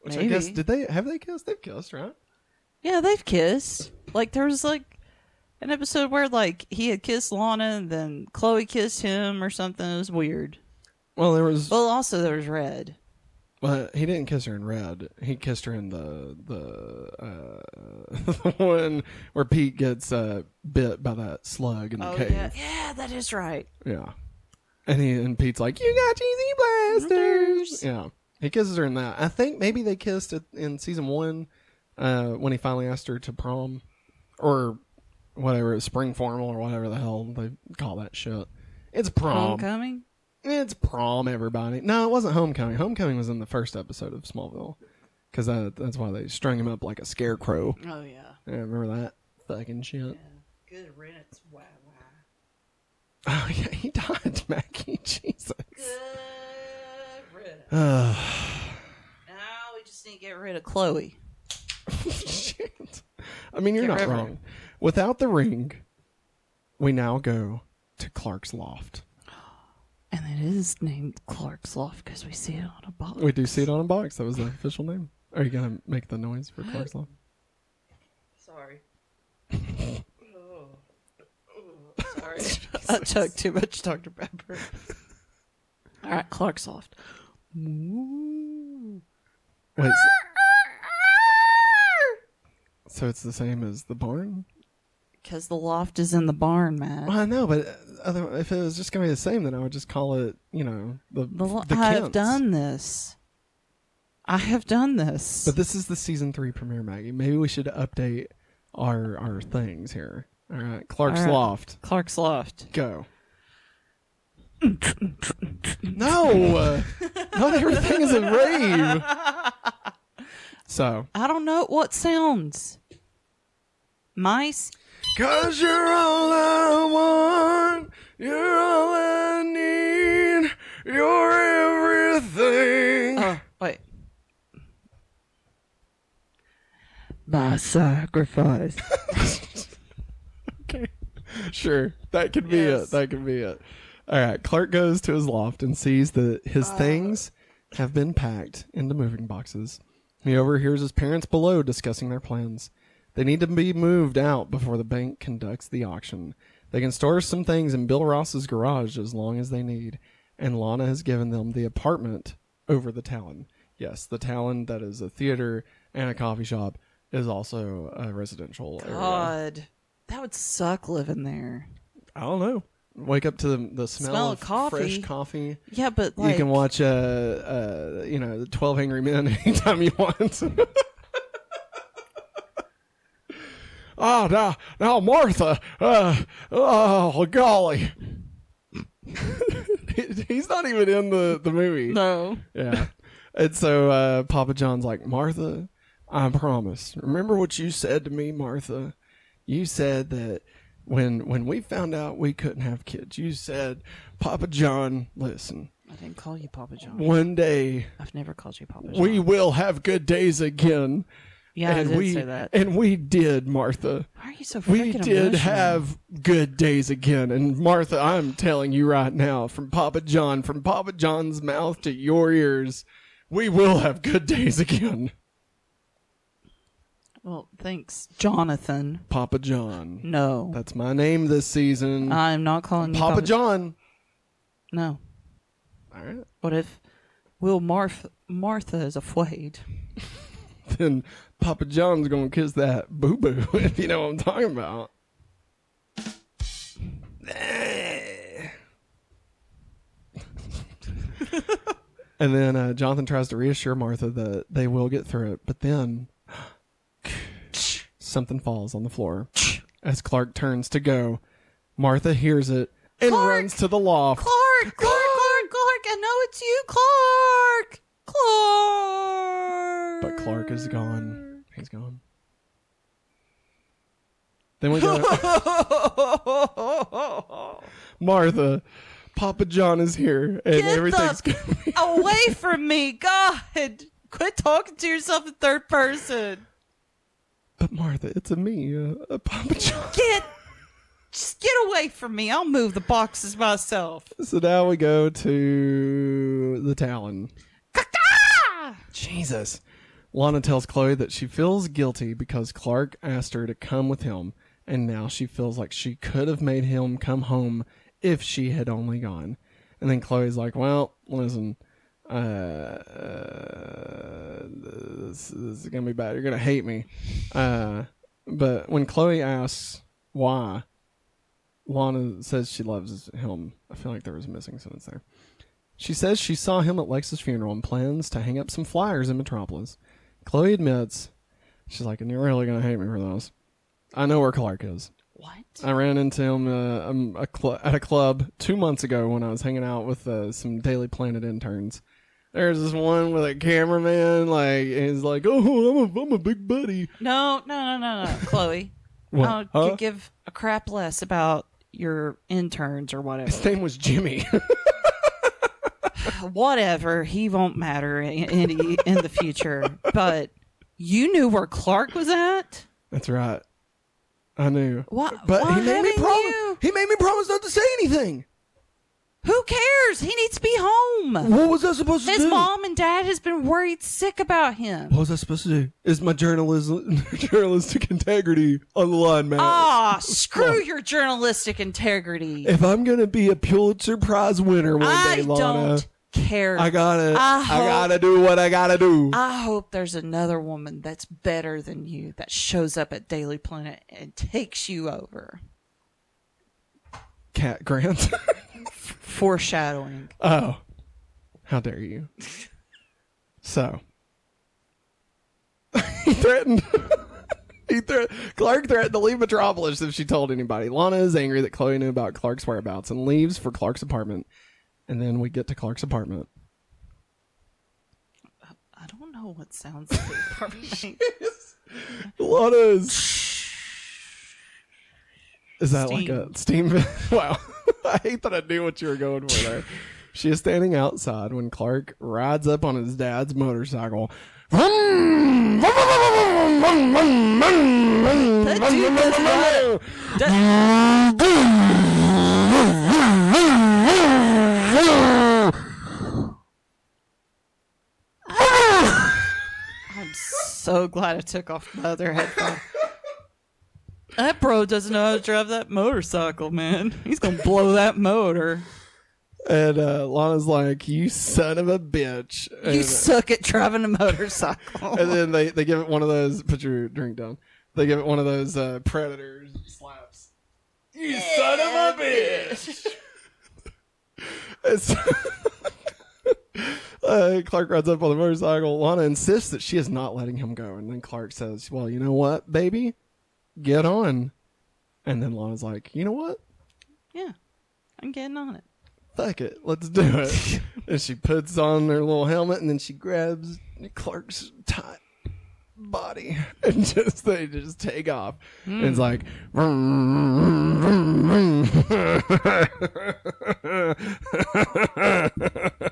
Which I guess Maybe. did they have they kissed? They've kissed, right? yeah, they've kissed. Like there was like an episode where like he had kissed Lana, and then Chloe kissed him or something. It was weird. Well, there was Well, also there was Red. Well, he didn't kiss her in red. He kissed her in the the uh, [LAUGHS] the one where Pete gets uh, bit by that slug in the cave. Oh, yeah, yeah, that is right. Yeah. And he and Pete's like, "You got cheesy blasters." Yeah. He kisses her in that. I think maybe they kissed in season one uh, when he finally asked her to prom or whatever, spring formal or whatever the hell they call that shit. It's prom. Homecoming. It's prom, everybody. No, it wasn't Homecoming. Homecoming was in the first episode of Smallville. Because that, that's why they strung him up like a scarecrow. Oh yeah. Yeah, remember that fucking shit? Good riddance. Wow, wow. Oh, [LAUGHS] yeah, he died, [LAUGHS] Mackie. Jesus. Good riddance. [SIGHS] Now we just need to get rid of Chloe. [LAUGHS] Shit. I mean, you're Get not wrong. her. Wrong. Without the ring, we now go to Clark's loft. And it is named Clark's Loft because we see it on a box. We do see it on a box. That was the official name. Are you going to make the noise for Clark's loft? Sorry. Sorry. [LAUGHS] I took too much Dr. Pepper. All right, Clark's Loft. Wait, so, so it's the same as the barn? Because the loft is in the barn, Matt. Well, I know, but uh, other, if it was just going to be the same, then I would just call it, you know, the, The lo- the I have Kents. done this. I have done this. But this is the season three premiere, Maggie. Maybe we should update our our things here. All right, Clark's All right. Loft, Clark's Loft. go. [LAUGHS] no, [LAUGHS] not everything is a rave. So, I don't know what sounds. Mice? Cause you're all I want, you're all I need, you're everything. Oh, wait. My sacrifice. [LAUGHS] Okay. Sure. That could be Yes. it. That could be it. All right. Clark goes to his loft and sees that his Uh. things have been packed into moving boxes. He overhears his parents below discussing their plans. They need to be moved out before the bank conducts the auction. They can store some things in Bill Ross's garage as long as they need, and Lana has given them the apartment over the Talon. Yes, the Talon that is a theater and a coffee shop is also a residential area. God. That would suck living there. I don't know. Wake up to the, the smell, Smell of of coffee. fresh coffee. Yeah, but like. you can watch, uh, uh, you know, the Twelve Angry Men [LAUGHS] anytime you want. [LAUGHS] oh, now, now, Martha. Uh, oh, golly. [LAUGHS] He's not even in the, the movie. No. Yeah. And so uh, Papa John's like, Martha, I promise. Remember what you said to me, Martha? You said that when when we found out we couldn't have kids, you said, Papa John, listen, I didn't call you Papa John. one day I've never called you Papa John. we will have good days again. Yeah, I and did we say that. and we did, Martha. Why are you so freaking We did emotional? have good days again. And Martha, I'm telling you right now, from Papa John, from Papa John's mouth to your ears, we will have good days again. Well, thanks, Jonathan. Papa John. No, That's my name this season. I'm not calling you Papa John. No. All right. What if Will Marth- Martha is afraid? [LAUGHS] Then Papa John's going to kiss that boo boo, [LAUGHS] if you know what I'm talking about. and then uh, Jonathan tries to reassure Martha that they will get through it, but then something falls on the floor. As Clark turns to go, Martha hears it and Clark! runs to the loft. Clark, Clark, Clark, Clark! I know it's you, Clark, Clark. Is gone. He's gone. Then we go. [LAUGHS] Martha, Papa John is here, and Get everything's the-. [LAUGHS] Away from me, God! Quit talking to yourself in third person. But Martha, it's a me, uh, uh, Papa John. Get, just get away from me. I'll move the boxes myself. So now we go to the Talon. Jesus. Lana tells Chloe that she feels guilty because Clark asked her to come with him, and now she feels like she could have made him come home if she had only gone. And then Chloe's like, "Well, listen, uh, uh, this, this is gonna be bad. You're gonna hate me." Uh, but when Chloe asks why, Lana says she loves him. I feel like there was a missing sentence there. She says she saw him at Lex's funeral and plans to hang up some flyers in Metropolis. Chloe admits, she's like, and you're really going to hate me for this. I know where Clark is. What? I ran into him uh, um, a cl- at a club two months ago when I was hanging out with uh, some Daily Planet interns. There's this one with a cameraman, like, and he's like, oh, I'm a, I'm a big buddy. No, no, no, no, no, [LAUGHS] Chloe. What? I Huh? could give a crap less about your interns or whatever. His name was Jimmy. [LAUGHS] whatever. He won't matter in, in, in the future. But you knew where Clark was at. That's right. I knew. Why- But why he made me promise. He made me promise not to say anything. Who cares? He needs to be home. What was I supposed to His do? His mom and dad has been worried sick about him. What was I supposed to do? Is my journalism, [LAUGHS] journalistic integrity on the line, man? Ah, [LAUGHS] screw your journalistic integrity. If I'm gonna be a Pulitzer Prize winner one I day, Lana, don't care. I gotta, I I, gotta do what I gotta do. I hope there's another woman that's better than you that shows up at Daily Planet and takes you over. Cat Grant. [LAUGHS] Foreshadowing. oh, how dare you? So [LAUGHS] he threatened. [LAUGHS] he thre- Clark threatened to leave Metropolis if she told anybody. Lana is angry that Chloe knew about Clark's whereabouts and leaves for Clark's apartment. And then we get to Clark's apartment. I don't know what sounds like the apartment [LAUGHS] makes. Lana is. Is that like Steam. a steam? [LAUGHS] wow. I hate that I knew what you were going for there. [LAUGHS] She is standing outside when Clark rides up on his dad's motorcycle. That dude does not- I'm so glad I took off my other headphone. That bro doesn't know how to drive that motorcycle, man. He's gonna blow that motor. And uh, Lana's like, "You son of a bitch!" And, You suck at driving a motorcycle. and then they, they give it one of those. Put your drink down. They give it one of those uh, predators slaps. You son of a bitch! [LAUGHS] It's- [LAUGHS] uh, Clark rides up on the motorcycle. Lana insists that she is not letting him go, and then Clark says, "Well, you know what, baby, get on." And then Lana's like, "You know what? yeah, I'm getting on it. fuck it, let's do it. [LAUGHS] and she puts on her little helmet and then she grabs Clark's tight body, and [LAUGHS] just they just take off. And it's like, [LAUGHS]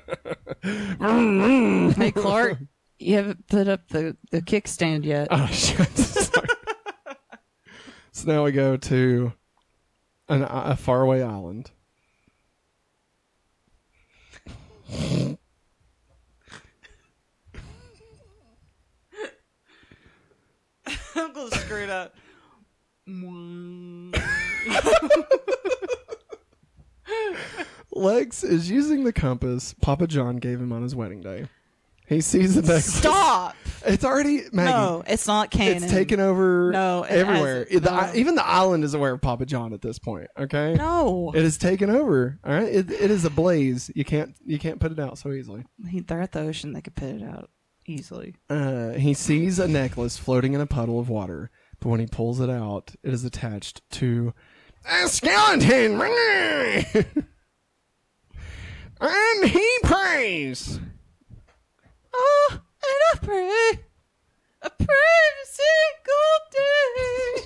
Mm-hmm. Hey, Clark, you haven't put up the, the kickstand yet. oh shit! [LAUGHS] Sorry. so now we go to an, a faraway island. I'm going to screw it up. [LAUGHS] [LAUGHS] Lex is using the compass Papa John gave him on his wedding day. He sees the necklace. Stop! It's already Maggie. No, it's not canon. It's taken over No, it everywhere. hasn't. The- No. even the island is aware of Papa John at this point. Okay, No. it is taken over. All right, it, it is a blaze. You can't you can't put it out so easily. He- They're at the ocean. They could put it out easily. Uh, he sees a necklace floating in a puddle of water, but when he pulls it out, it is attached to a skeleton. [LAUGHS] and he prays. Oh, and I pray, I pray every single day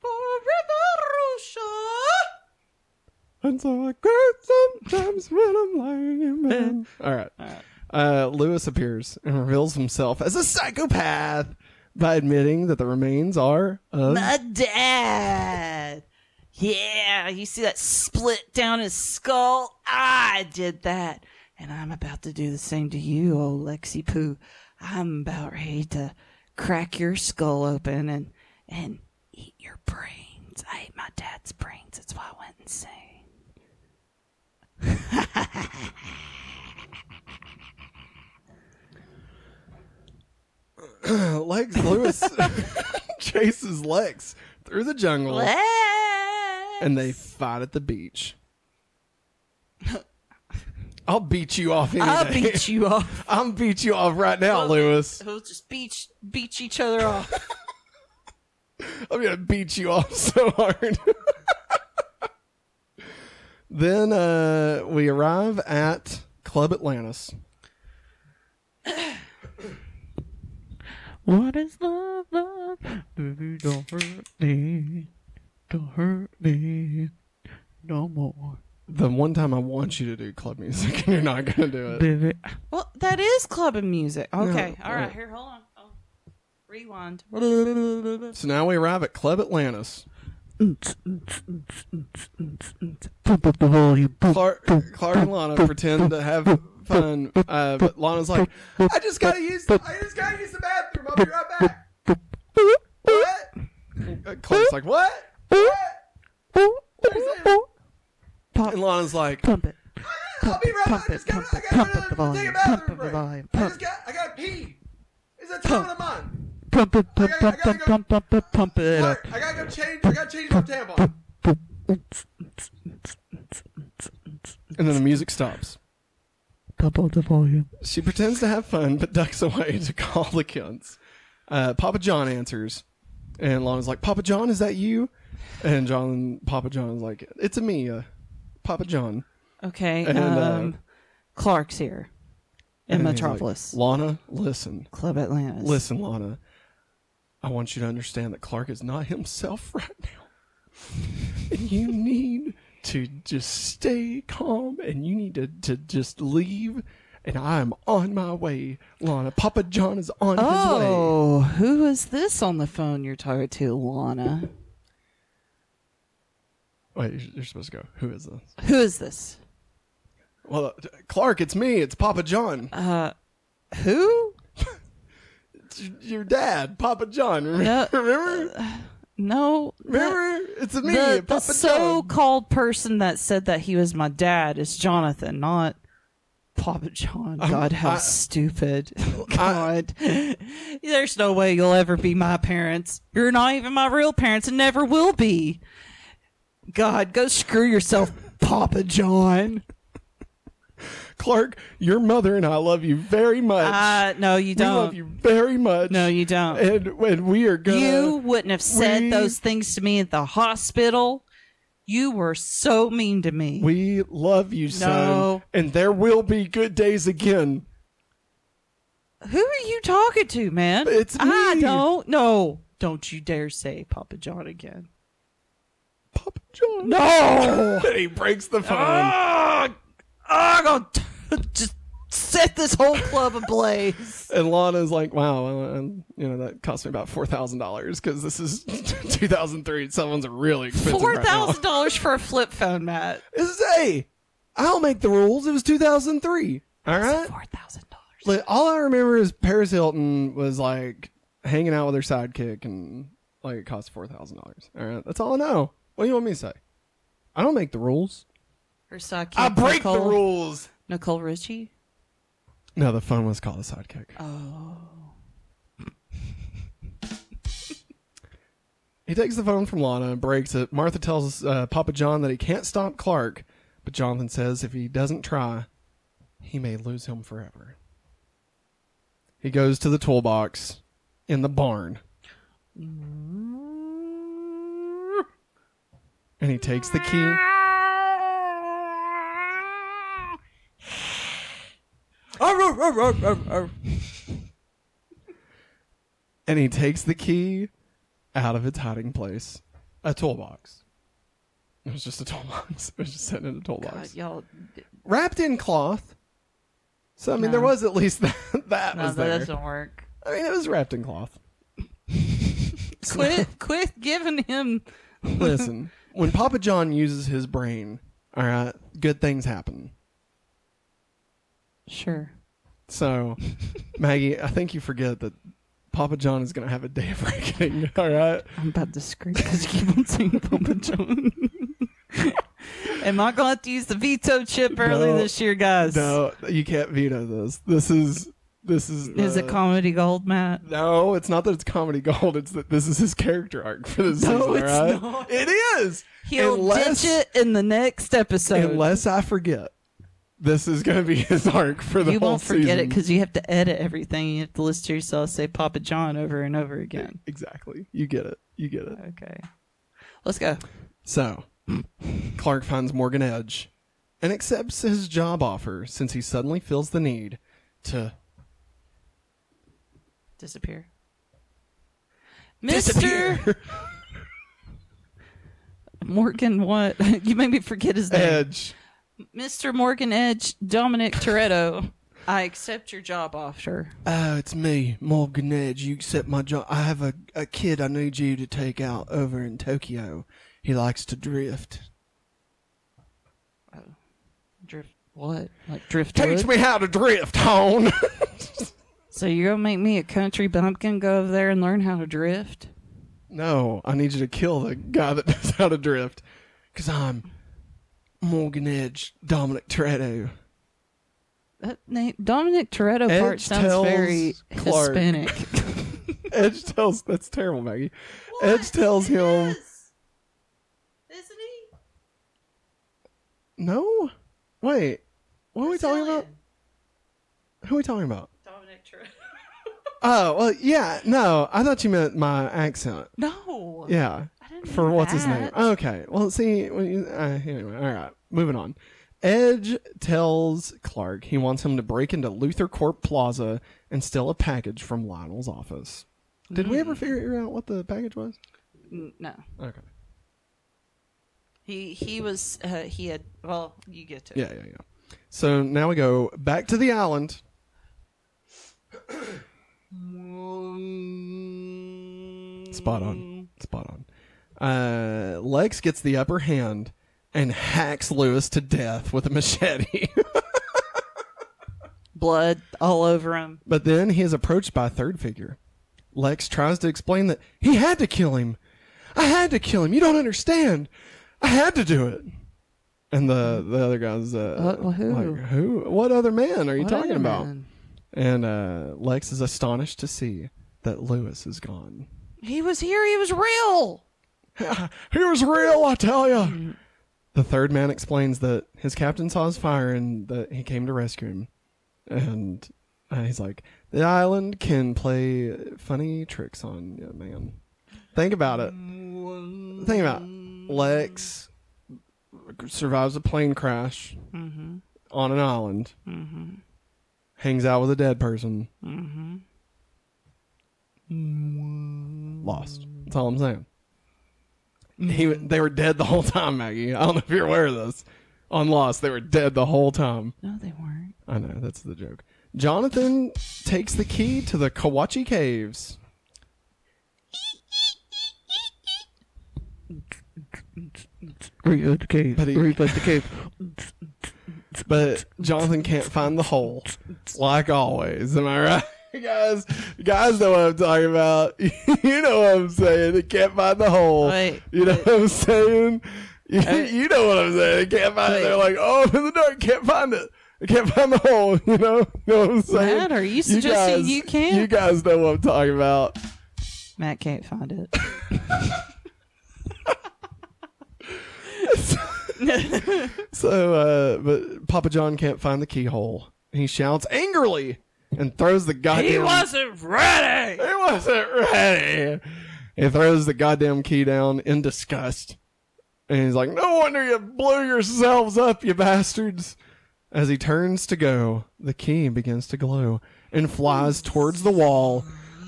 for revolution. And so I cry sometimes when I'm lying in bed. All right. Uh, Lewis appears and reveals himself as a psychopath by admitting that the remains are of. My dad. Yeah, you see that split down his skull? I did that. And I'm about to do the same to you, old Lexi Pooh. I'm about ready to crack your skull open and and eat your brains. I ate my dad's brains. That's why I went insane. [LAUGHS] Lex Lewis [LAUGHS] [LAUGHS] chases Lex through the jungle Lex. And they fight at the beach. I'll beat you off any I'll day. beat you off. [LAUGHS] I'll beat you off right now, Lewis. We'll just beat beat each other off. [LAUGHS] I'm gonna beat you off [LAUGHS] so hard. then uh, we arrive at Club Atlantis. What is love, love? Baby, don't hurt me. Don't hurt me no more. The one time I want you to do club music and you're not gonna do it. Baby, Well, that is clubbing music. Okay, No, all right. right. Here, hold on. Oh. Rewind. So now we arrive at Club Atlantis. pump up the volume. Pump, Clark, Clark and Lana pretend to have fun, uh, but Lana's like, "I just gotta use, I just gotta use the bathroom. I'll be right back." What? Uh, Clark's like, "What?" What? And Lana's like, pump it. [LAUGHS] "I'll be right back. Pump I it, pump it, pump up the volume, pump up the volume, I pump. just got, I gotta pee. Is that time of mine? Pump it, pump, pump, pump, pump, pump, pump, pump it up. I gotta go change. I gotta change my tampon." And then the music stops. Pump up the volume. She pretends to have fun, but ducks away to call the kids. Uh, Papa John answers, and Lana's like, "Papa John, is that you?" And John, Papa John's like, "It's a me, uh, Papa John." Okay. And, uh, um, Clark's here in And he's like, Metropolis. Lana, listen, Club Atlantis. listen, Lana. I want you to understand that Clark is not himself [LAUGHS] right now, and you need to just stay calm, and you need to to just leave. And I am on my way, Lana. Papa John is on his way. Oh, who is this on the phone you're talking to, Lana? Wait, you're- you're supposed to go. Who is this? Who is this? Well, uh, Clark, it's me. It's Papa John. Uh, who? [LAUGHS] It's your dad, Papa John. Remember? No, [LAUGHS] Remember? No. the- Remember? It's me, The, the Papa John. so-called person that said that he was my dad is Jonathan, not Papa John. God, how I- stupid. [LAUGHS] God. There's no way you'll ever be my parents. You're not even my real parents and never will be. God, go screw yourself, Papa John. Clark, your mother and I love you very much. Uh, no, you don't. love you very much. No, you don't. And, and we are gonna. you wouldn't have said we- those things to me at the hospital. You were so mean to me. We love you, son. No. And there will be good days again. Who are you talking to, man? It's I me. don't. No, don't you dare say Papa John again. John. No. [LAUGHS] and he breaks the phone. Ah, I'm gonna just set this whole club ablaze. [LAUGHS] And Lana's like, "Wow, you know that cost me about four thousand dollars because this is [LAUGHS] 2003. Someone's really expensive Four right for a flip phone, Matt. This is hey, I'll make the rules. It was 2003. All right. Four thousand dollars. Like, all I remember is Paris Hilton was like hanging out with her sidekick and like it cost four thousand dollars. All right, that's all I know. What do you want me to say? I don't make the rules. Her sidekick. I break the rules. Nicole Richie. No, the phone was called a sidekick. Oh. [LAUGHS] He takes the phone from Lana and breaks it. Martha tells uh, Papa John that he can't stop Clark, but Jonathan says if he doesn't try, he may lose him forever. He goes to the toolbox in the barn and he takes the key. And he takes the key out of its hiding place. A toolbox. It was just a toolbox. [LAUGHS] It was just sitting in a God, toolbox. y'all. Wrapped in cloth. So I mean No. there was at least [LAUGHS] that, that No, was that there. doesn't work. I mean it was wrapped in cloth. Quit, [LAUGHS] quit giving him. Listen, when Papa John uses his brain, all right, good things happen. Sure. So, Maggie, I think you forget that Papa John is going to have a day of reckoning. [LAUGHS] All right. I'm about to scream because you keep on saying Papa John. [LAUGHS] Am I going to have to use the veto chip early No. this year, guys? No, you can't veto this. This is this is Is it comedy gold, Matt? No, it's not that it's comedy gold. It's that this is his character arc for this [LAUGHS] No, season. it's right? not. It is. He'll Unless- ditch it in the next episode. Unless I forget, this is going to be his arc for the you whole won't forget it because you have to edit everything. You have to listen to yourself say Papa John over and over again. exactly. You get it. You get it. Okay. Let's go. So, Clark finds Morgan Edge and accepts his job offer since he suddenly feels the need to Disappear. Mister. Morgan, what? [LAUGHS] you made me forget his name. Edge. Mr. Morgan Edge, Dominic Toretto. I accept your job offer. Oh, it's me, Morgan Edge. You accept my job. I have a, a kid I need you to take out over in Tokyo. He likes to drift. Oh, drift what? Like drift Teach me how to drift, hone. [LAUGHS] So you're gonna make me a country bumpkin go over there and learn how to drift? no, I need you to kill the guy that [LAUGHS] knows how to drift. Because I'm Morgan Edge, Dominic Toretto. That name Dominic Toretto part Edge sounds tells very Clark. Hispanic. [LAUGHS] Edge tells that's terrible, Maggie. Edge tells him Isn't he? no. Wait, what are we talking about? Who are we talking about? [LAUGHS] Oh well, yeah. No, I thought you meant my accent. No. Yeah, I didn't for what's his name? Okay. Well, see. well, you- Uh, anyway, all right. Moving on. Edge tells Clark he wants him to break into LuthorCorp Plaza and steal a package from Lionel's office. Did we ever figure out what the package was? N- No. Okay. He he was uh, he had well you get to it. Yeah, yeah, yeah. So now we go back to the island. Spot on. Spot on. Uh, Lex gets the upper hand and hacks Lewis to death with a machete. [LAUGHS] blood all over him. but then he is approached by a third figure. Lex tries to explain that he had to kill him. I had to kill him. You don't understand. I had to do it. And the the other guy's uh, well, who? like, who? What other man are you What talking about? man? And uh, Lex is astonished to see that Lewis is gone. He was here. He was real. [LAUGHS] he was real, I tell you. The third man explains that his captain saw his fire and that he came to rescue him. And uh, he's like, the island can play funny tricks on you, man. Think about it. Think about it. Lex survives a plane crash Mm-hmm. on an island. Mm-hmm. Hangs out with a dead person. Mm-hmm. Lost. That's all I'm saying. He, they were dead the whole time, Maggie. I don't know if you're aware of this. On Lost, they were dead the whole time. No, they weren't. I know, that's the joke. Jonathan takes the key to the Kawatche Caves. Read the cave. But he- Read the cave. [LAUGHS] But Jonathan can't find the hole. Like always. Am I right? [LAUGHS] guys, guys know what I'm talking about. [LAUGHS] you know what I'm saying. They can't find the hole. Wait, you know wait. what I'm saying? [LAUGHS] You, Wait. you know what I'm saying. They can't find it. Wait. They're like, oh, in the dark. Can't find it. I can't find the hole. You know? You know what I'm saying? Matt, are you suggesting you can't? You guys know what I'm talking about. Matt can't find it. [LAUGHS] So, uh, but Papa John can't find the keyhole. He shouts angrily and throws the goddamn. he wasn't ready. He wasn't ready. He throws the goddamn key down in disgust. And he's like, No wonder you blew yourselves up, you bastards. As he turns to go, the key begins to glow and flies towards the wall.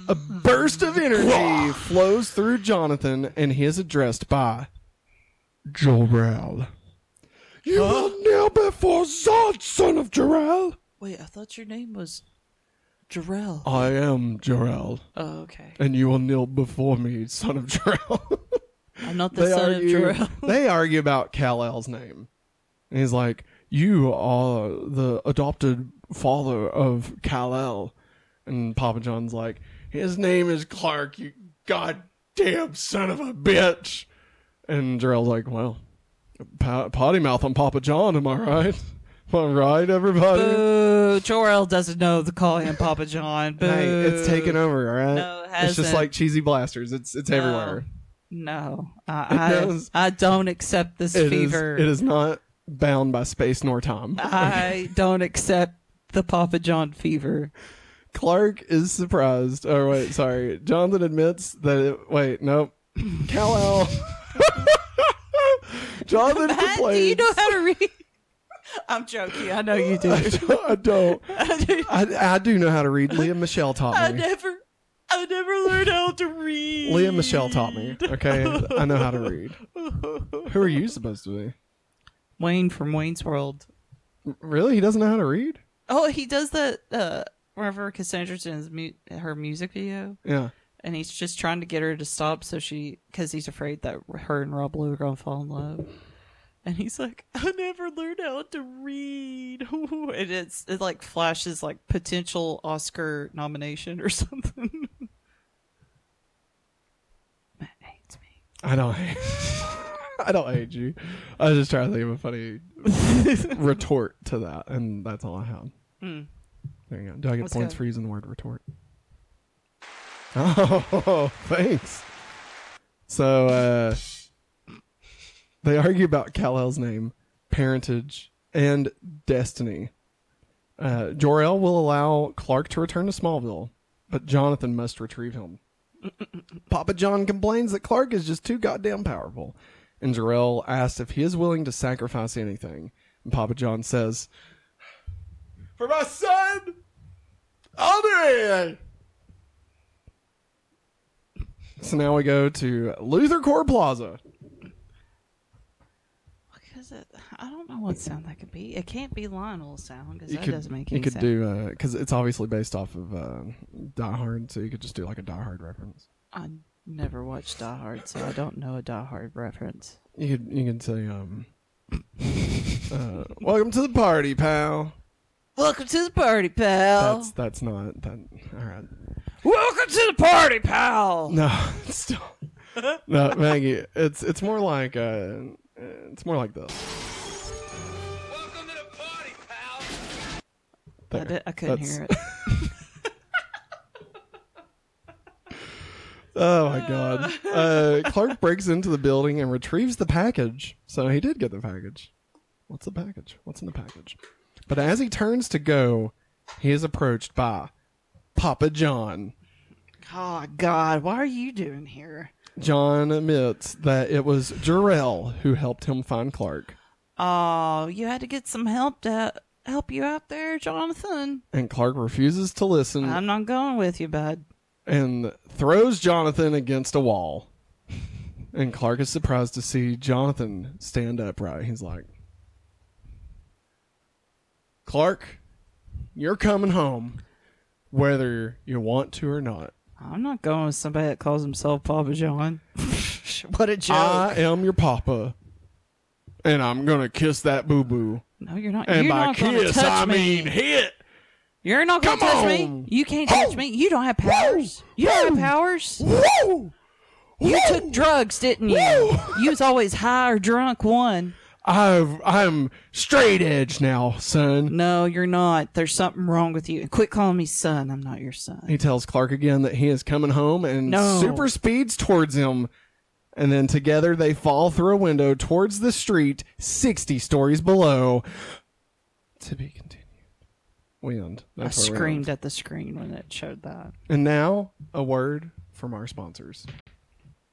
A burst of energy [SIGHS] flows through Jonathan, and he is addressed by Jor-El. You will kneel before Zod, son of Jor-El. Wait, I thought your name was Jarrell. I am Jor-El. Oh, okay. and you will kneel before me, son of Jarrell. [LAUGHS] I'm not the son of Jarrell. [LAUGHS] they argue about Kal-El's name. And he's like, you are the adopted father of Kal-El. And Papa John's like, his name is Clark, you goddamn son of a bitch. And Jarrell's like, well, potty mouth on Papa John, am I right? Am I right, everybody? Boo! Jor-El doesn't know to call him Papa John. Boo! [LAUGHS] Hey, it's taken over, all right? No, it it's just like cheesy blasters. It's it's everywhere. No, I. [LAUGHS] I, I don't accept this It is- fever. it is not bound by space nor time. I [LAUGHS] don't accept the Papa John fever. Clark is surprised. Oh wait, sorry. Jonathan admits that. It, wait, nope. Kal. Jonathan Matt, do you know how to read? I'm joking. I know you do. [LAUGHS] I don't. I, don't. [LAUGHS] I. I, do know how to read. Lea Michele taught me. I never, I never learned how to read. Lea Michele taught me. Okay, I know how to read. Who are you supposed to be? Wayne from Wayne's World. Really? He doesn't know how to read? Oh, he does that. Uh, whenever Cassandra's in mu- her music video, Yeah. And he's just trying to get her to stop, so she, because he's afraid that her and Rob Lowe are gonna fall in love. And he's like, I never learned how to read. [LAUGHS] and it's it like flashes like potential Oscar nomination or [LAUGHS] something. Matt hates me. I don't hate. [LAUGHS] I don't hate you. I was just trying to think of a funny retort to that, and that's all I have. Hmm. There you go. Do I get Let's points go. for using the word retort? Oh, [LAUGHS] thanks. So uh, they argue about Kal-El's name, parentage, and destiny. Uh, Jor-El will allow Clark to return to Smallville, but Jonathan must retrieve him. [CLEARS THROAT] Papa John complains that Clark is just too goddamn powerful, and Jor-El asks if he is willing to sacrifice anything. And Papa John says, "For my son, I'll do anything." So now we go to LuthorCorp Plaza. Because it, I don't know what sound that could be. It can't be Lionel's sound because that could, doesn't make any sense. you could sense. do because it's obviously based off of uh, Die Hard, so you could just do like a Die Hard reference. I never watched Die Hard, so I don't know a Die Hard reference. You could you could say um, [LAUGHS] uh, "Welcome to the party, pal." Welcome to the party, pal. That's that's not that. All right. Welcome to the party, pal. No, [LAUGHS] it's still no, Maggie. It's it's more like uh, it's more like this. Welcome to the party, pal. I, There. did, I couldn't That's- hear it. [LAUGHS] Oh my god. Uh, Clark breaks into the building and retrieves the package. So he did get the package. What's the package? What's in the package? But as he turns to go, he is approached by Papa John. Oh God, why are you doing here? John admits that it was Jarrell who helped him find Clark. Oh, you had to get some help to help you out there, Jonathan. And Clark refuses to listen I'm not going with you, bud. and throws Jonathan against a wall. And Clark is surprised to see Jonathan stand upright. He's like, Clark, you're coming home, whether you want to or not. I'm not going with somebody that calls himself Papa John. [LAUGHS] what a joke. I am your papa, and I'm gonna kiss that boo boo. no, you're not. And you're by not kiss, touch I me. mean hit. You're not going to Come touch on. me. You can't touch me. You don't have powers. You don't have powers. You took drugs, didn't you? You was always high or drunk one. I've I'm straight edge now, son. No, you're not. There's something wrong with you. Quit calling me son. I'm not your son. He tells Clark again that he is coming home and No. super speeds towards him. And then together they fall through a window towards the street 60 stories below. To be continued. We end. I That's where we screamed at the screen when it showed that. And now, a word from our sponsors.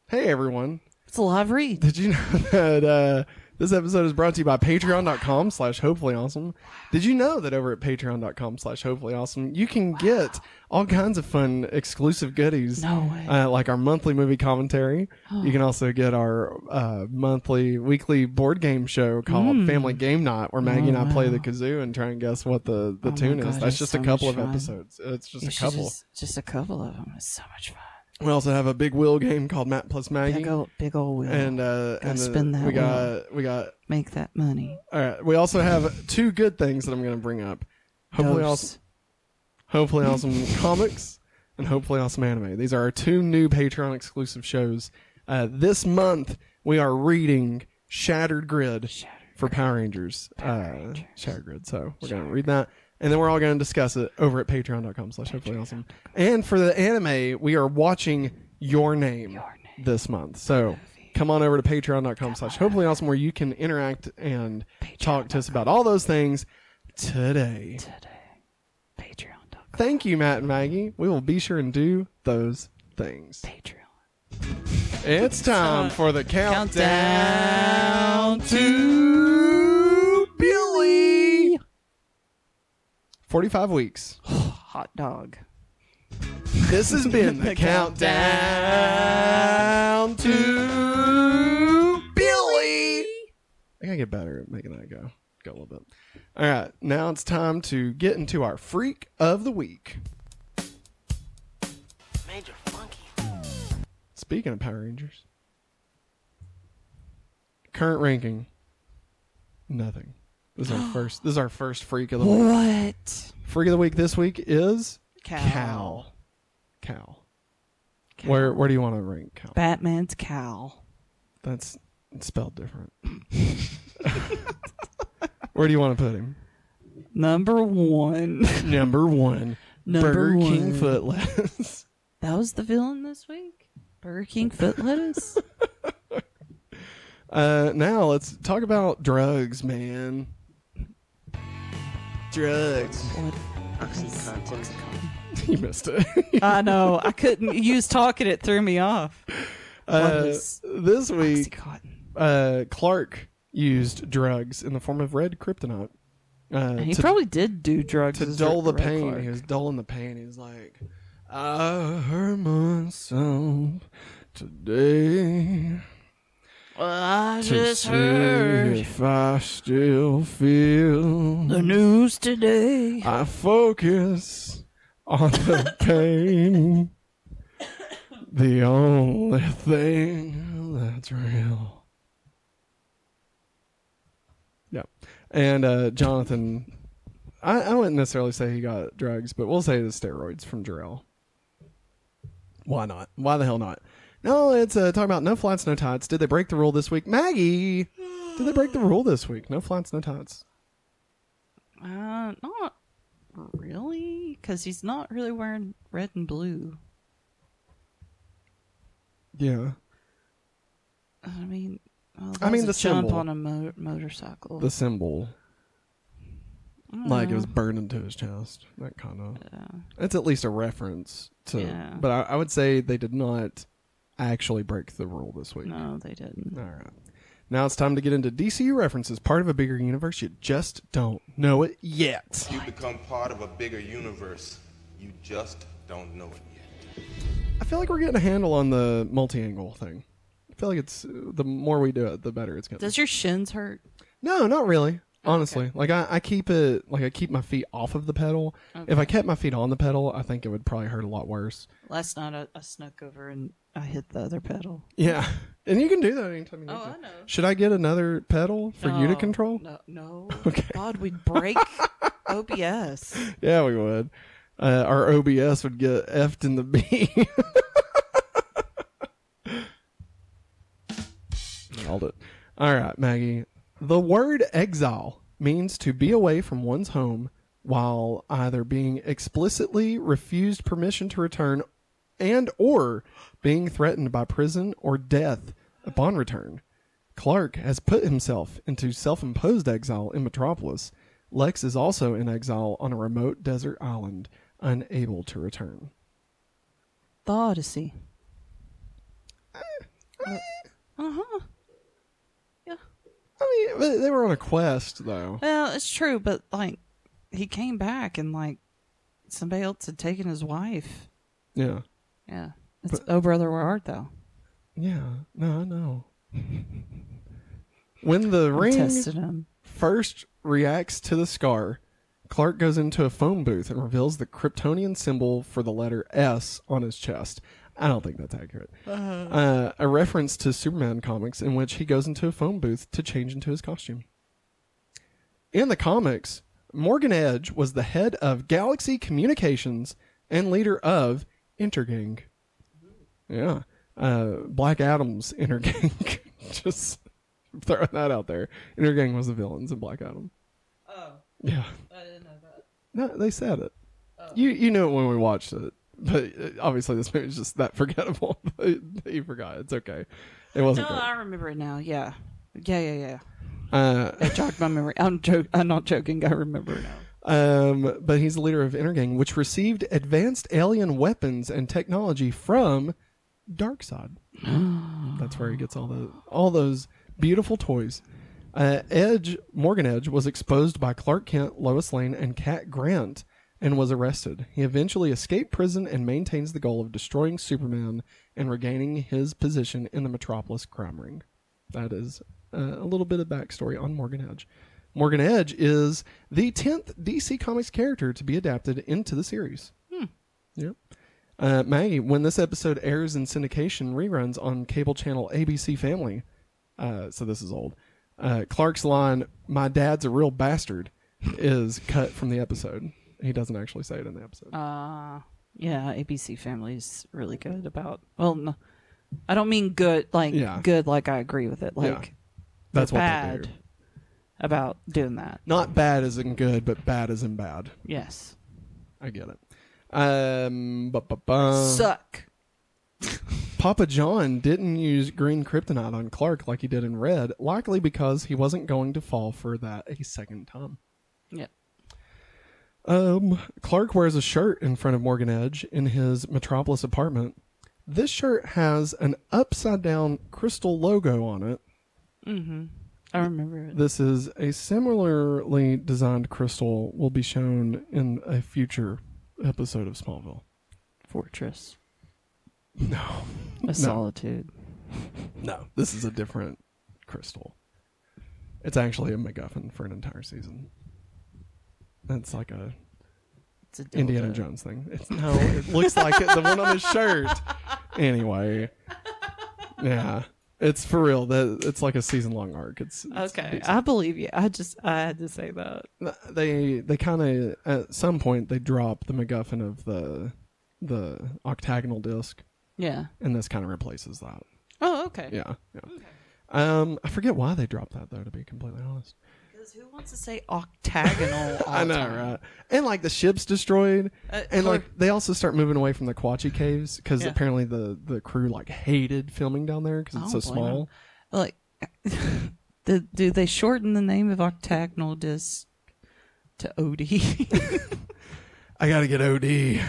Hey, everyone. It's a live read. Did you know [LAUGHS] that uh, this episode is brought to you by patreon.com slash hopefully awesome? Did you know that over at patreon.com slash hopefully awesome, you can get all kinds of fun exclusive goodies? No way. Uh, like our monthly movie commentary. Oh. You can also get our uh, monthly, weekly board game show called Family Game Night, where Maggie and I play the kazoo and try and guess what the, the Oh tune God, is. That's just so a couple of fun. episodes. It's just You a couple. Just, just a couple of them. It's so much fun. We also have a big wheel game called Matt plus Maggie. Big old, big old wheel. and uh, and then spin that we wheel. got we got Make that money. All right. We also have two good things that I'm going to bring up. Hopefully, Dose. awesome, hopefully awesome [LAUGHS] comics and hopefully awesome anime. These are our two new Patreon exclusive shows. Uh, this month we are reading Shattered Grid for Power Rangers. uh, Shattered Grid. So we're going to read that. And then we're all going to discuss it over at patreon.com slash hopefully awesome. And for the anime, we are watching Your Name, this month. So come on over to patreon.com slash hopefully awesome where you can interact and talk to us about all those things today. Patreon.com. Thank you, Matt and Maggie. We will be sure and do those things. Patreon. It's time for the countdown, Countdown to Billy. 45 weeks. [SIGHS] Hot dog. This has been [LAUGHS] the countdown to Billy. I gotta get better at making that go go a little bit. All right, now it's time to get into our freak of the week. Major Funky. Speaking of Power Rangers, current ranking, nothing. This is our [GASPS] first. This is our first freak of the week. What? Freak of the week this week is Cow. Kal. Kal. Cow. Where where do you want to rank Kal? Batman's cow. That's spelled different. [LAUGHS] [LAUGHS] Where do you want to put him? Number one. Number one. [LAUGHS] Number Burger King one. foot lettuce. That was the villain this week? Burger King foot lettuce? Uh, now let's talk about drugs, man. Drugs. what? Oxycontin. [LAUGHS] you missed it. I know. I couldn't use talking. It threw me off. uh, this week, Oxycontin. uh, Clark used drugs in the form of red kryptonite. Uh, He to, probably did do drugs to as dull the Red pain. Clark. He was dulling the pain. He was like, I hurt myself today. Well, I to just heard if I still feel the news today. I focus on the [LAUGHS] pain. the only thing that's real. Yeah. And uh, Jonathan, I, I wouldn't necessarily say he got drugs, but we'll say the steroids from Jor-El. Why not? Why the hell not? No, it's uh, talking about no flights, no tights. Did they break the rule this week? Maggie, did they break the rule this week? No flights, no tights. Uh, not really, because he's not really wearing red and blue. Yeah. I mean, well, I mean, the jump symbol. on a mo- motorcycle. The symbol, like it was burned into his chest. That kind of. Yeah. It's at least a reference to. Yeah. But I, I would say they did not actually break the rule this week. No, they didn't. All right. Now it's time to get into DCU references, part of a bigger universe. You just don't know it yet. You become part of a bigger universe. You just don't know it yet. I feel like we're getting a handle on the multi-angle thing. I feel like it's the more we do it, the better it's going. to Does your shins hurt? No, not really. Honestly, like I, I keep it like I keep my feet off of the pedal. If I kept my feet on the pedal, I think it would probably hurt a lot worse. Last night I, I snuck over and I hit the other pedal. Yeah, [LAUGHS] and you can do that anytime you need Oh, to. I know. Should I get another pedal for you to control? No, no. [LAUGHS] Okay. God, we'd break [LAUGHS] OBS. Yeah, we would. Uh, our OBS would get effed in the B. Nailed it. All right, Maggie. The word exile means to be away from one's home while either being explicitly refused permission to return and or being threatened by prison or death upon return. Clark has put himself into self-imposed exile in Metropolis. Lex is also in exile on a remote desert island, unable to return. The Odyssey. Eh, Uh huh. I mean, they- were on a quest, though. Well, it's true, but like, he came back and like, somebody else had taken his wife. Yeah. Yeah. It's Oh Brother, Where Art Thou? Yeah. No, I know. when the I ring him. first reacts to the scar, Clark goes into a phone booth and reveals the Kryptonian symbol for the letter S on his chest. I don't think that's accurate. Uh, a reference to Superman comics in which he goes into a phone booth to change into his costume. In the comics, Morgan Edge was the head of Galaxy Communications and leader of Intergang. Yeah. Uh, Black Adam's Intergang. [LAUGHS] Just throwing that out there. Intergang was the villains in Black Adam. Oh, Yeah. I didn't know that. No, they said it. You you knew it when we watched it, but uh, obviously this movie is just that [LAUGHS] forgettable. you forgot. It's okay. It wasn't No, great. I remember it now. Yeah. Yeah, yeah, yeah. Uh, It jogged my memory. I'm joke. I'm not joking. I remember it now. um, but he's the leader of Intergang, which received advanced alien weapons and technology from Darkseid. [GASPS] That's where he gets all the all those beautiful toys. Uh, Edge Morgan Edge was exposed by Clark Kent, Lois Lane, and Cat Grant, and was arrested. He eventually escaped prison and maintains the goal of destroying Superman and regaining his position in the Metropolis crime ring. That is uh, a little bit of backstory on Morgan Edge. Morgan Edge is the tenth DC Comics character to be adapted into the series. Yep. Uh, Maggie, when this episode airs in syndication reruns on cable channel ABC Family, uh, so this is old. Uh, Clark's line, "My dad's a real bastard," is cut from the episode. He doesn't actually say it in the episode. Uh, yeah, ABC Family's really good about. Well, no, I don't mean good like Yeah. good like I agree with it. Like That's they're what bad they do. about doing that. Not bad as in good, but bad as in bad. Yes, I get it. Um, bu- bu- bu- suck. Papa John didn't use green kryptonite on Clark like he did in Red, likely because he wasn't going to fall for that a second time. Yeah. Um, Clark wears a shirt in front of Morgan Edge in his Metropolis apartment. This shirt has an upside down crystal logo on it. Mm-hmm. I remember it. This is a similarly designed crystal will be shown in a future episode of Smallville. Fortress. [LAUGHS] No. A solitude. No, this is a different crystal. It's actually a MacGuffin for an entire season. That's like a It's a dildo. Indiana Jones thing. It's no, [LAUGHS] it looks like it, the one on his shirt. Anyway, yeah, it's for real. That it's like a season long arc. It's, it's Okay, decent. I believe you. I just I had to say that. they they kind of at some point they drop the MacGuffin of the the octagonal disc, Yeah. and this kind of replaces that. Oh, okay. Yeah, yeah. Um, I forget why they dropped that though. To be completely honest. Because who wants to say octagonal? [LAUGHS] I know, right? And like the ship's destroyed, Uh, and or- like they also start moving away from the Kawatche caves because Yeah. apparently the the crew like hated filming down there because it's so don't blame 'em. small. Like, [LAUGHS] do, do they shorten the name of octagonal disc to OD? [LAUGHS] I gotta get OD.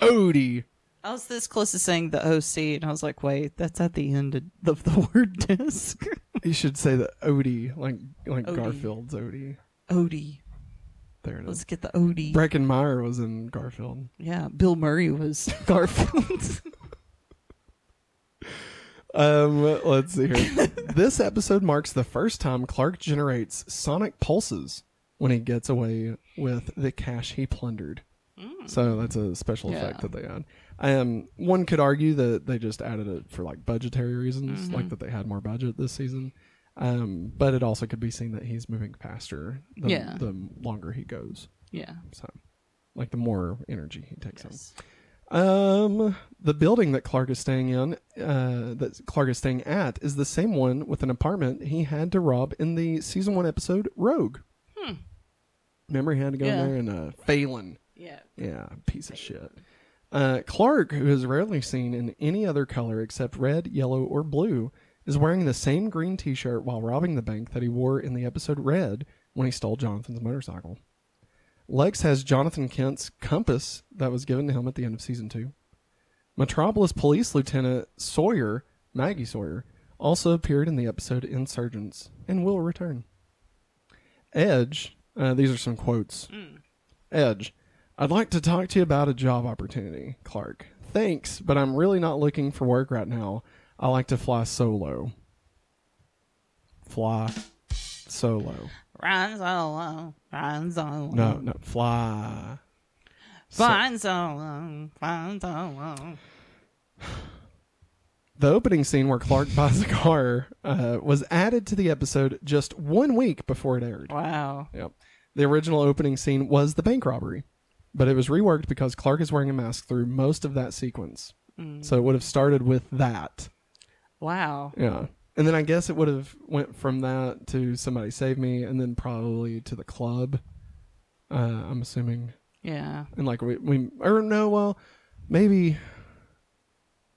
OD. I was this close to saying the OC, and I was like, wait, that's at the end of the, the [LAUGHS] word disc. You should say the Odie, like like Odie. Garfield's Odie. Odie. There it Let's is. get the Odie. Breckin Meyer was in Garfield. yeah, Bill Murray was [LAUGHS] Garfield. Um, let's see here. [LAUGHS] this episode marks the first time Clark generates sonic pulses when he gets away with the cash he plundered. So that's a special effect that they add. Um, one could argue that they just added it for like budgetary reasons, Mm-hmm. like that they had more budget this season. Um, but it also could be seen that he's moving faster the, Yeah. the longer he goes. yeah. So, like the more energy he takes Yes. in. Um, the building that Clark is staying in, uh, that Clark is staying at, is the same one with an apartment he had to rob in the season one episode Rogue. Hmm. Remember, he had to go Yeah. in there and uh, Phelan. Yeah. Yeah, piece of shit. Uh, Clark, who is rarely seen in any other color except red, yellow, or blue, is wearing the same green T-shirt while robbing the bank that he wore in the episode Red when he stole Jonathan's motorcycle. Lex has Jonathan Kent's compass that was given to him at the end of season two. Metropolis Police Lieutenant Sawyer, Maggie Sawyer, also appeared in the episode Insurgence and will return. Edge, uh, these are some quotes. Edge, I'd like to talk to you about a job opportunity, Clark. Thanks, but I'm really not looking for work right now. I like to fly solo. Fly solo. Run solo, run solo. No, no, fly. Fine solo, fine solo. The opening scene where Clark [LAUGHS] buys a car uh, was added to the episode just one week before it aired. Wow. Yep. The original opening scene was the bank robbery, but it was reworked because Clark is wearing a mask through most of that sequence. So it would have started with that. Wow. Yeah. And then I guess it would have went from that to somebody save me and then probably to the club. Uh, I'm assuming. Yeah. And like we, we or no, well, maybe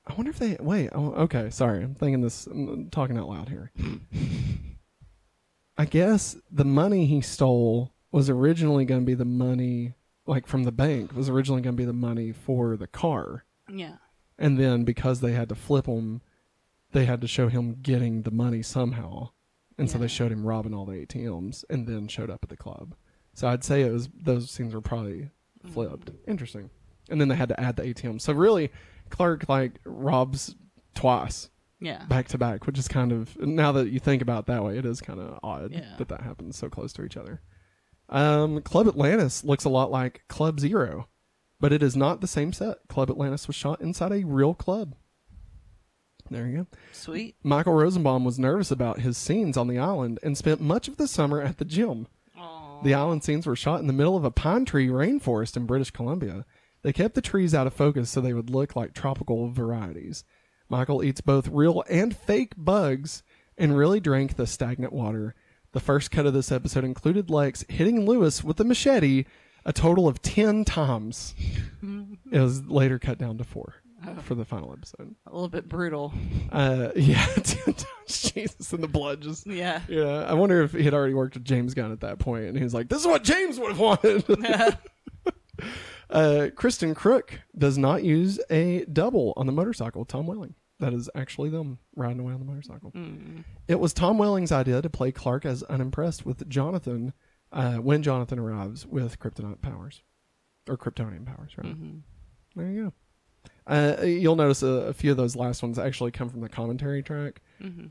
I wonder if they wait, oh, okay, sorry. I'm thinking this I'm talking out loud here. [LAUGHS] I guess the money he stole was originally going to be the money like from the bank was originally going to be the money for the car Yeah. and then because they had to flip him, they had to show him getting the money somehow, and so they showed him robbing all the ATMs, and then showed up at the club. So I'd say it was those scenes were probably mm-hmm. flipped. Interesting. And then they had to add the ATM. So really, Clark like robs twice Yeah. back to back, which is kind of now that you think about it that way, it is kind of odd Yeah. that that happens so close to each other. Um, Club Atlantis looks a lot like Club Zero, but it is not the same set. Club Atlantis was shot inside a real club. There you go. Sweet. Michael Rosenbaum was nervous about his scenes on the island and spent much of the summer at the gym. Aww. The island scenes were shot in the middle of a pine tree rainforest in British Columbia. They kept the trees out of focus so they would look like tropical varieties. Michael eats both real and fake bugs and really drank the stagnant water. The first cut of this episode included Lex hitting Lewis with a machete a total of 10 times. it was later cut down to four for the final episode. A little bit brutal. Uh, [LAUGHS] yeah, [LAUGHS] 10 times. Jesus, and the blood just. Yeah. Yeah, I wonder if he had already worked with James Gunn at that point, and he was like, "This is what James would have wanted." [LAUGHS] uh, Kristin Kreuk does not use a double on the motorcycle. Tom Welling. That is actually them riding away on the motorcycle. It was Tom Welling's idea to play Clark as unimpressed with Jonathan uh, when Jonathan arrives with kryptonite powers or Kryptonian powers. Right there, you go. Uh, you'll notice a, a few of those last ones actually come from the commentary track.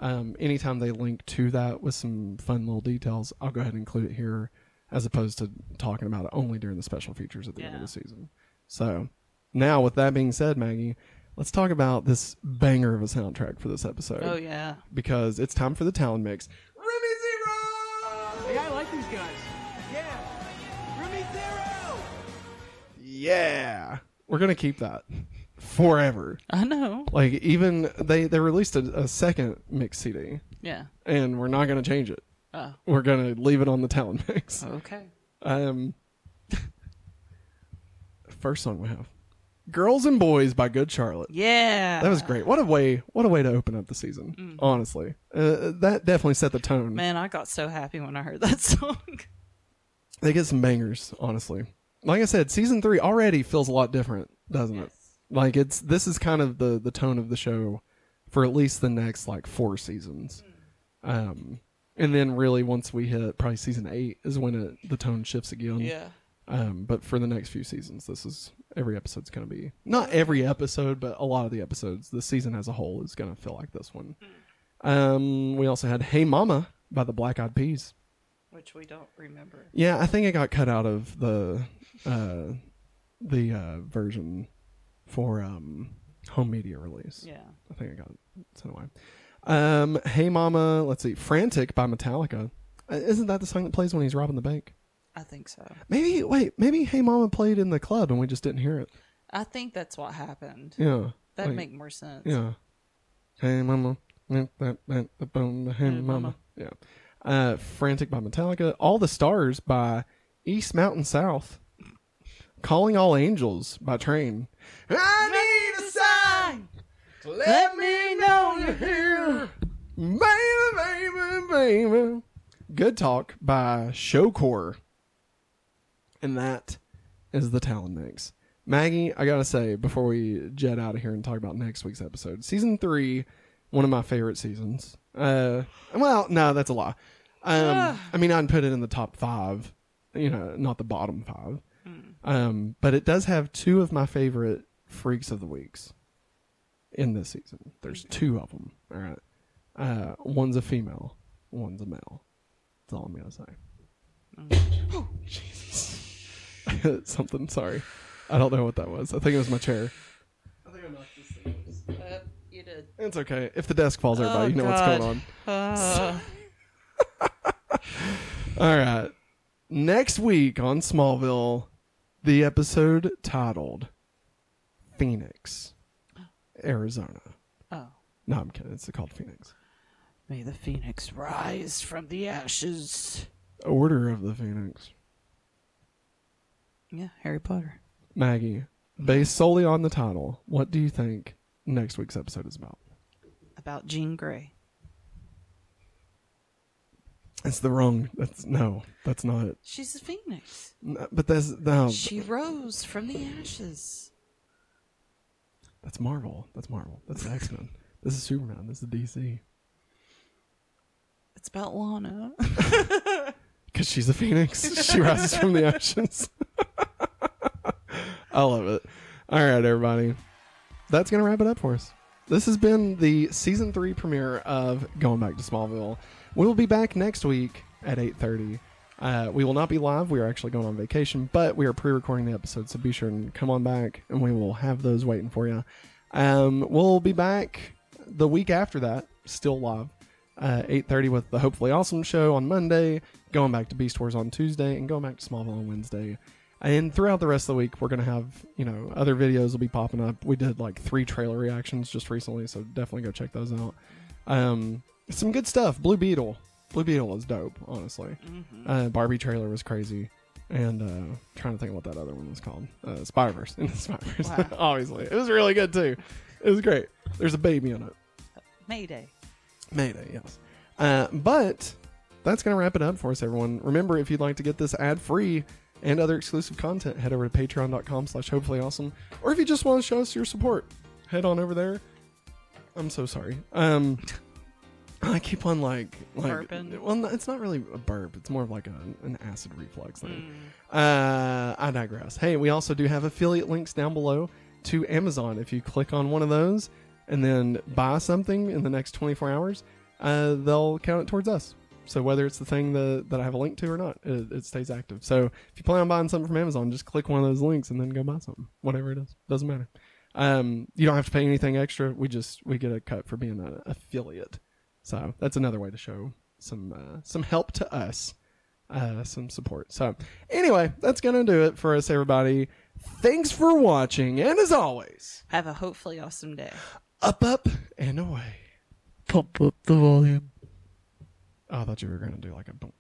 Um, anytime they link to that with some fun little details, I'll go ahead and include it here as opposed to talking about it only during the special features at the end of the season. So, now with that being said, Maggie, let's talk about this banger of a soundtrack for this episode. Oh yeah. Because it's time for the Talon mix. Remy Zero. Hey, I like these guys. Yeah. Remy Zero! Yeah. We're going to keep that forever. I know. Like, even they, they released a, a second mix CD, Yeah. and we're not going to change it. Oh. We're going to leave it on the Talon mix. Okay. Um, [LAUGHS] first song we have "Girls and Boys" by Good Charlotte. Yeah. That was great. What a way! What a way to open up the season. Honestly, uh, that definitely set the tone. Man, I got so happy when I heard that [LAUGHS] song. They get some bangers. Honestly, like I said, season three already feels a lot different, doesn't it? Like it's this is kind of the the tone of the show for at least the next like four seasons. Um, and then really once we hit probably season eight is when it, the tone shifts again. Yeah. Um, but for the next few seasons, this is every episode's going to be not every episode, but a lot of the episodes. The season as a whole is going to feel like this one. Um, we also had "Hey Mama" by the Black Eyed Peas. Which we don't remember. Yeah, I think it got cut out of the uh, the uh, version for um, home media release. Yeah. I think I got it sent away. Um, "Hey Mama," let's see, "Frantic" by Metallica. Uh, isn't that the song that plays when he's robbing the bank? I think so. Maybe wait, maybe "Hey Mama" played in the club and we just didn't hear it. I think that's what happened. Yeah, That'd like- make more sense. Yeah. Hey mama, that the bone. Hey mama. Yeah. Uh, Frantic by Metallica. All the Stars by East Mountain South. Calling All Angels by Train. I need a sign to let me know you're here, baby, baby, baby. Good Talk by Showcore. And that is the Talon Mix. Maggie, I gotta say, before we jet out of here and talk about next week's episode, season three, one of my favorite seasons. Uh, well, no, that's a lie. Um, I mean, I'd put it in the top five, you know, not the bottom five. Um, but it does have two of my favorite freaks of the weeks in this season. There's two of them. All right. Uh, one's a female, one's a male. That's all I'm gonna say. Oh, [GASPS] Jesus. [LAUGHS] Something. Sorry. I don't know what that was. I think it was my chair. I think I knocked this thing. Uh, you did. It's okay. If the desk falls, everybody, Oh, you know what's going on. Uh, [LAUGHS] All right. Next week on Smallville, the episode titled Phoenix, Arizona. oh. No, I'm kidding. It's called Phoenix. May the phoenix rise from the ashes. Order of the Phoenix. Yeah, Harry Potter. Maggie, based solely on the title, what do you think next week's episode is about? About Jean Grey. It's the wrong. That's no. That's not it. She's a phoenix. No, But that's no. She rose from the ashes. That's Marvel. That's Marvel. That's X Men. This is Superman. This is DC. It's about Lana. [LAUGHS] Because she's a phoenix. she rises from the [LAUGHS] ashes. I love it. All right, everybody. That's going to wrap it up for us. This has been the season three premiere of Going Back to Smallville. We will be back next week at 8.30. Uh, we will not be live. We are actually going on vacation, but we are pre-recording the episode, so be sure and come on back, and we will have those waiting for you. Um, we'll be back the week after that, still live uh, 8.30 with the hopefully awesome show on monday going back to beast wars on tuesday and going back to smallville on wednesday and throughout the rest of the week we're going to have you know other videos will be popping up. We did like three trailer reactions just recently so definitely go check those out. Um, some good stuff. Blue beetle. Blue beetle is dope honestly. Uh, barbie trailer was crazy. And uh, trying to think of what that other one was called. Uh, spy-verse. [LAUGHS] Spy-verse. Wow. [LAUGHS] obviously. It was really good too. It was great. There's a baby in it. Mayday. Mayday, yes. Uh, but that's going to wrap it up for us, everyone. Remember, if you'd like to get this ad free and other exclusive content, head over to patreon.com slash hopefully awesome. Or if you just want to show us your support, head on over there. I'm so sorry. Um, [LAUGHS] I keep on like, like Burping? well, it's not really a burp. It's more of like a, an acid reflux thing. Uh, I digress. Hey, we also do have affiliate links down below to Amazon. If you click on one of those and then buy something in the next 24 hours, uh, they'll count it towards us. So whether it's the thing that, that I have a link to or not, it, it stays active. So if you plan on buying something from Amazon, just click one of those links and then go buy something, whatever it is. Doesn't matter. Um, you don't have to pay anything extra. We just we get a cut for being an affiliate. So that's another way to show some uh, some help to us, uh, some support. So anyway, that's gonna do it for us, everybody. Thanks for watching, and as always, Have a hopefully awesome day. up, up, and away. Pump up the volume. Oh, I thought you were gonna do like a bump.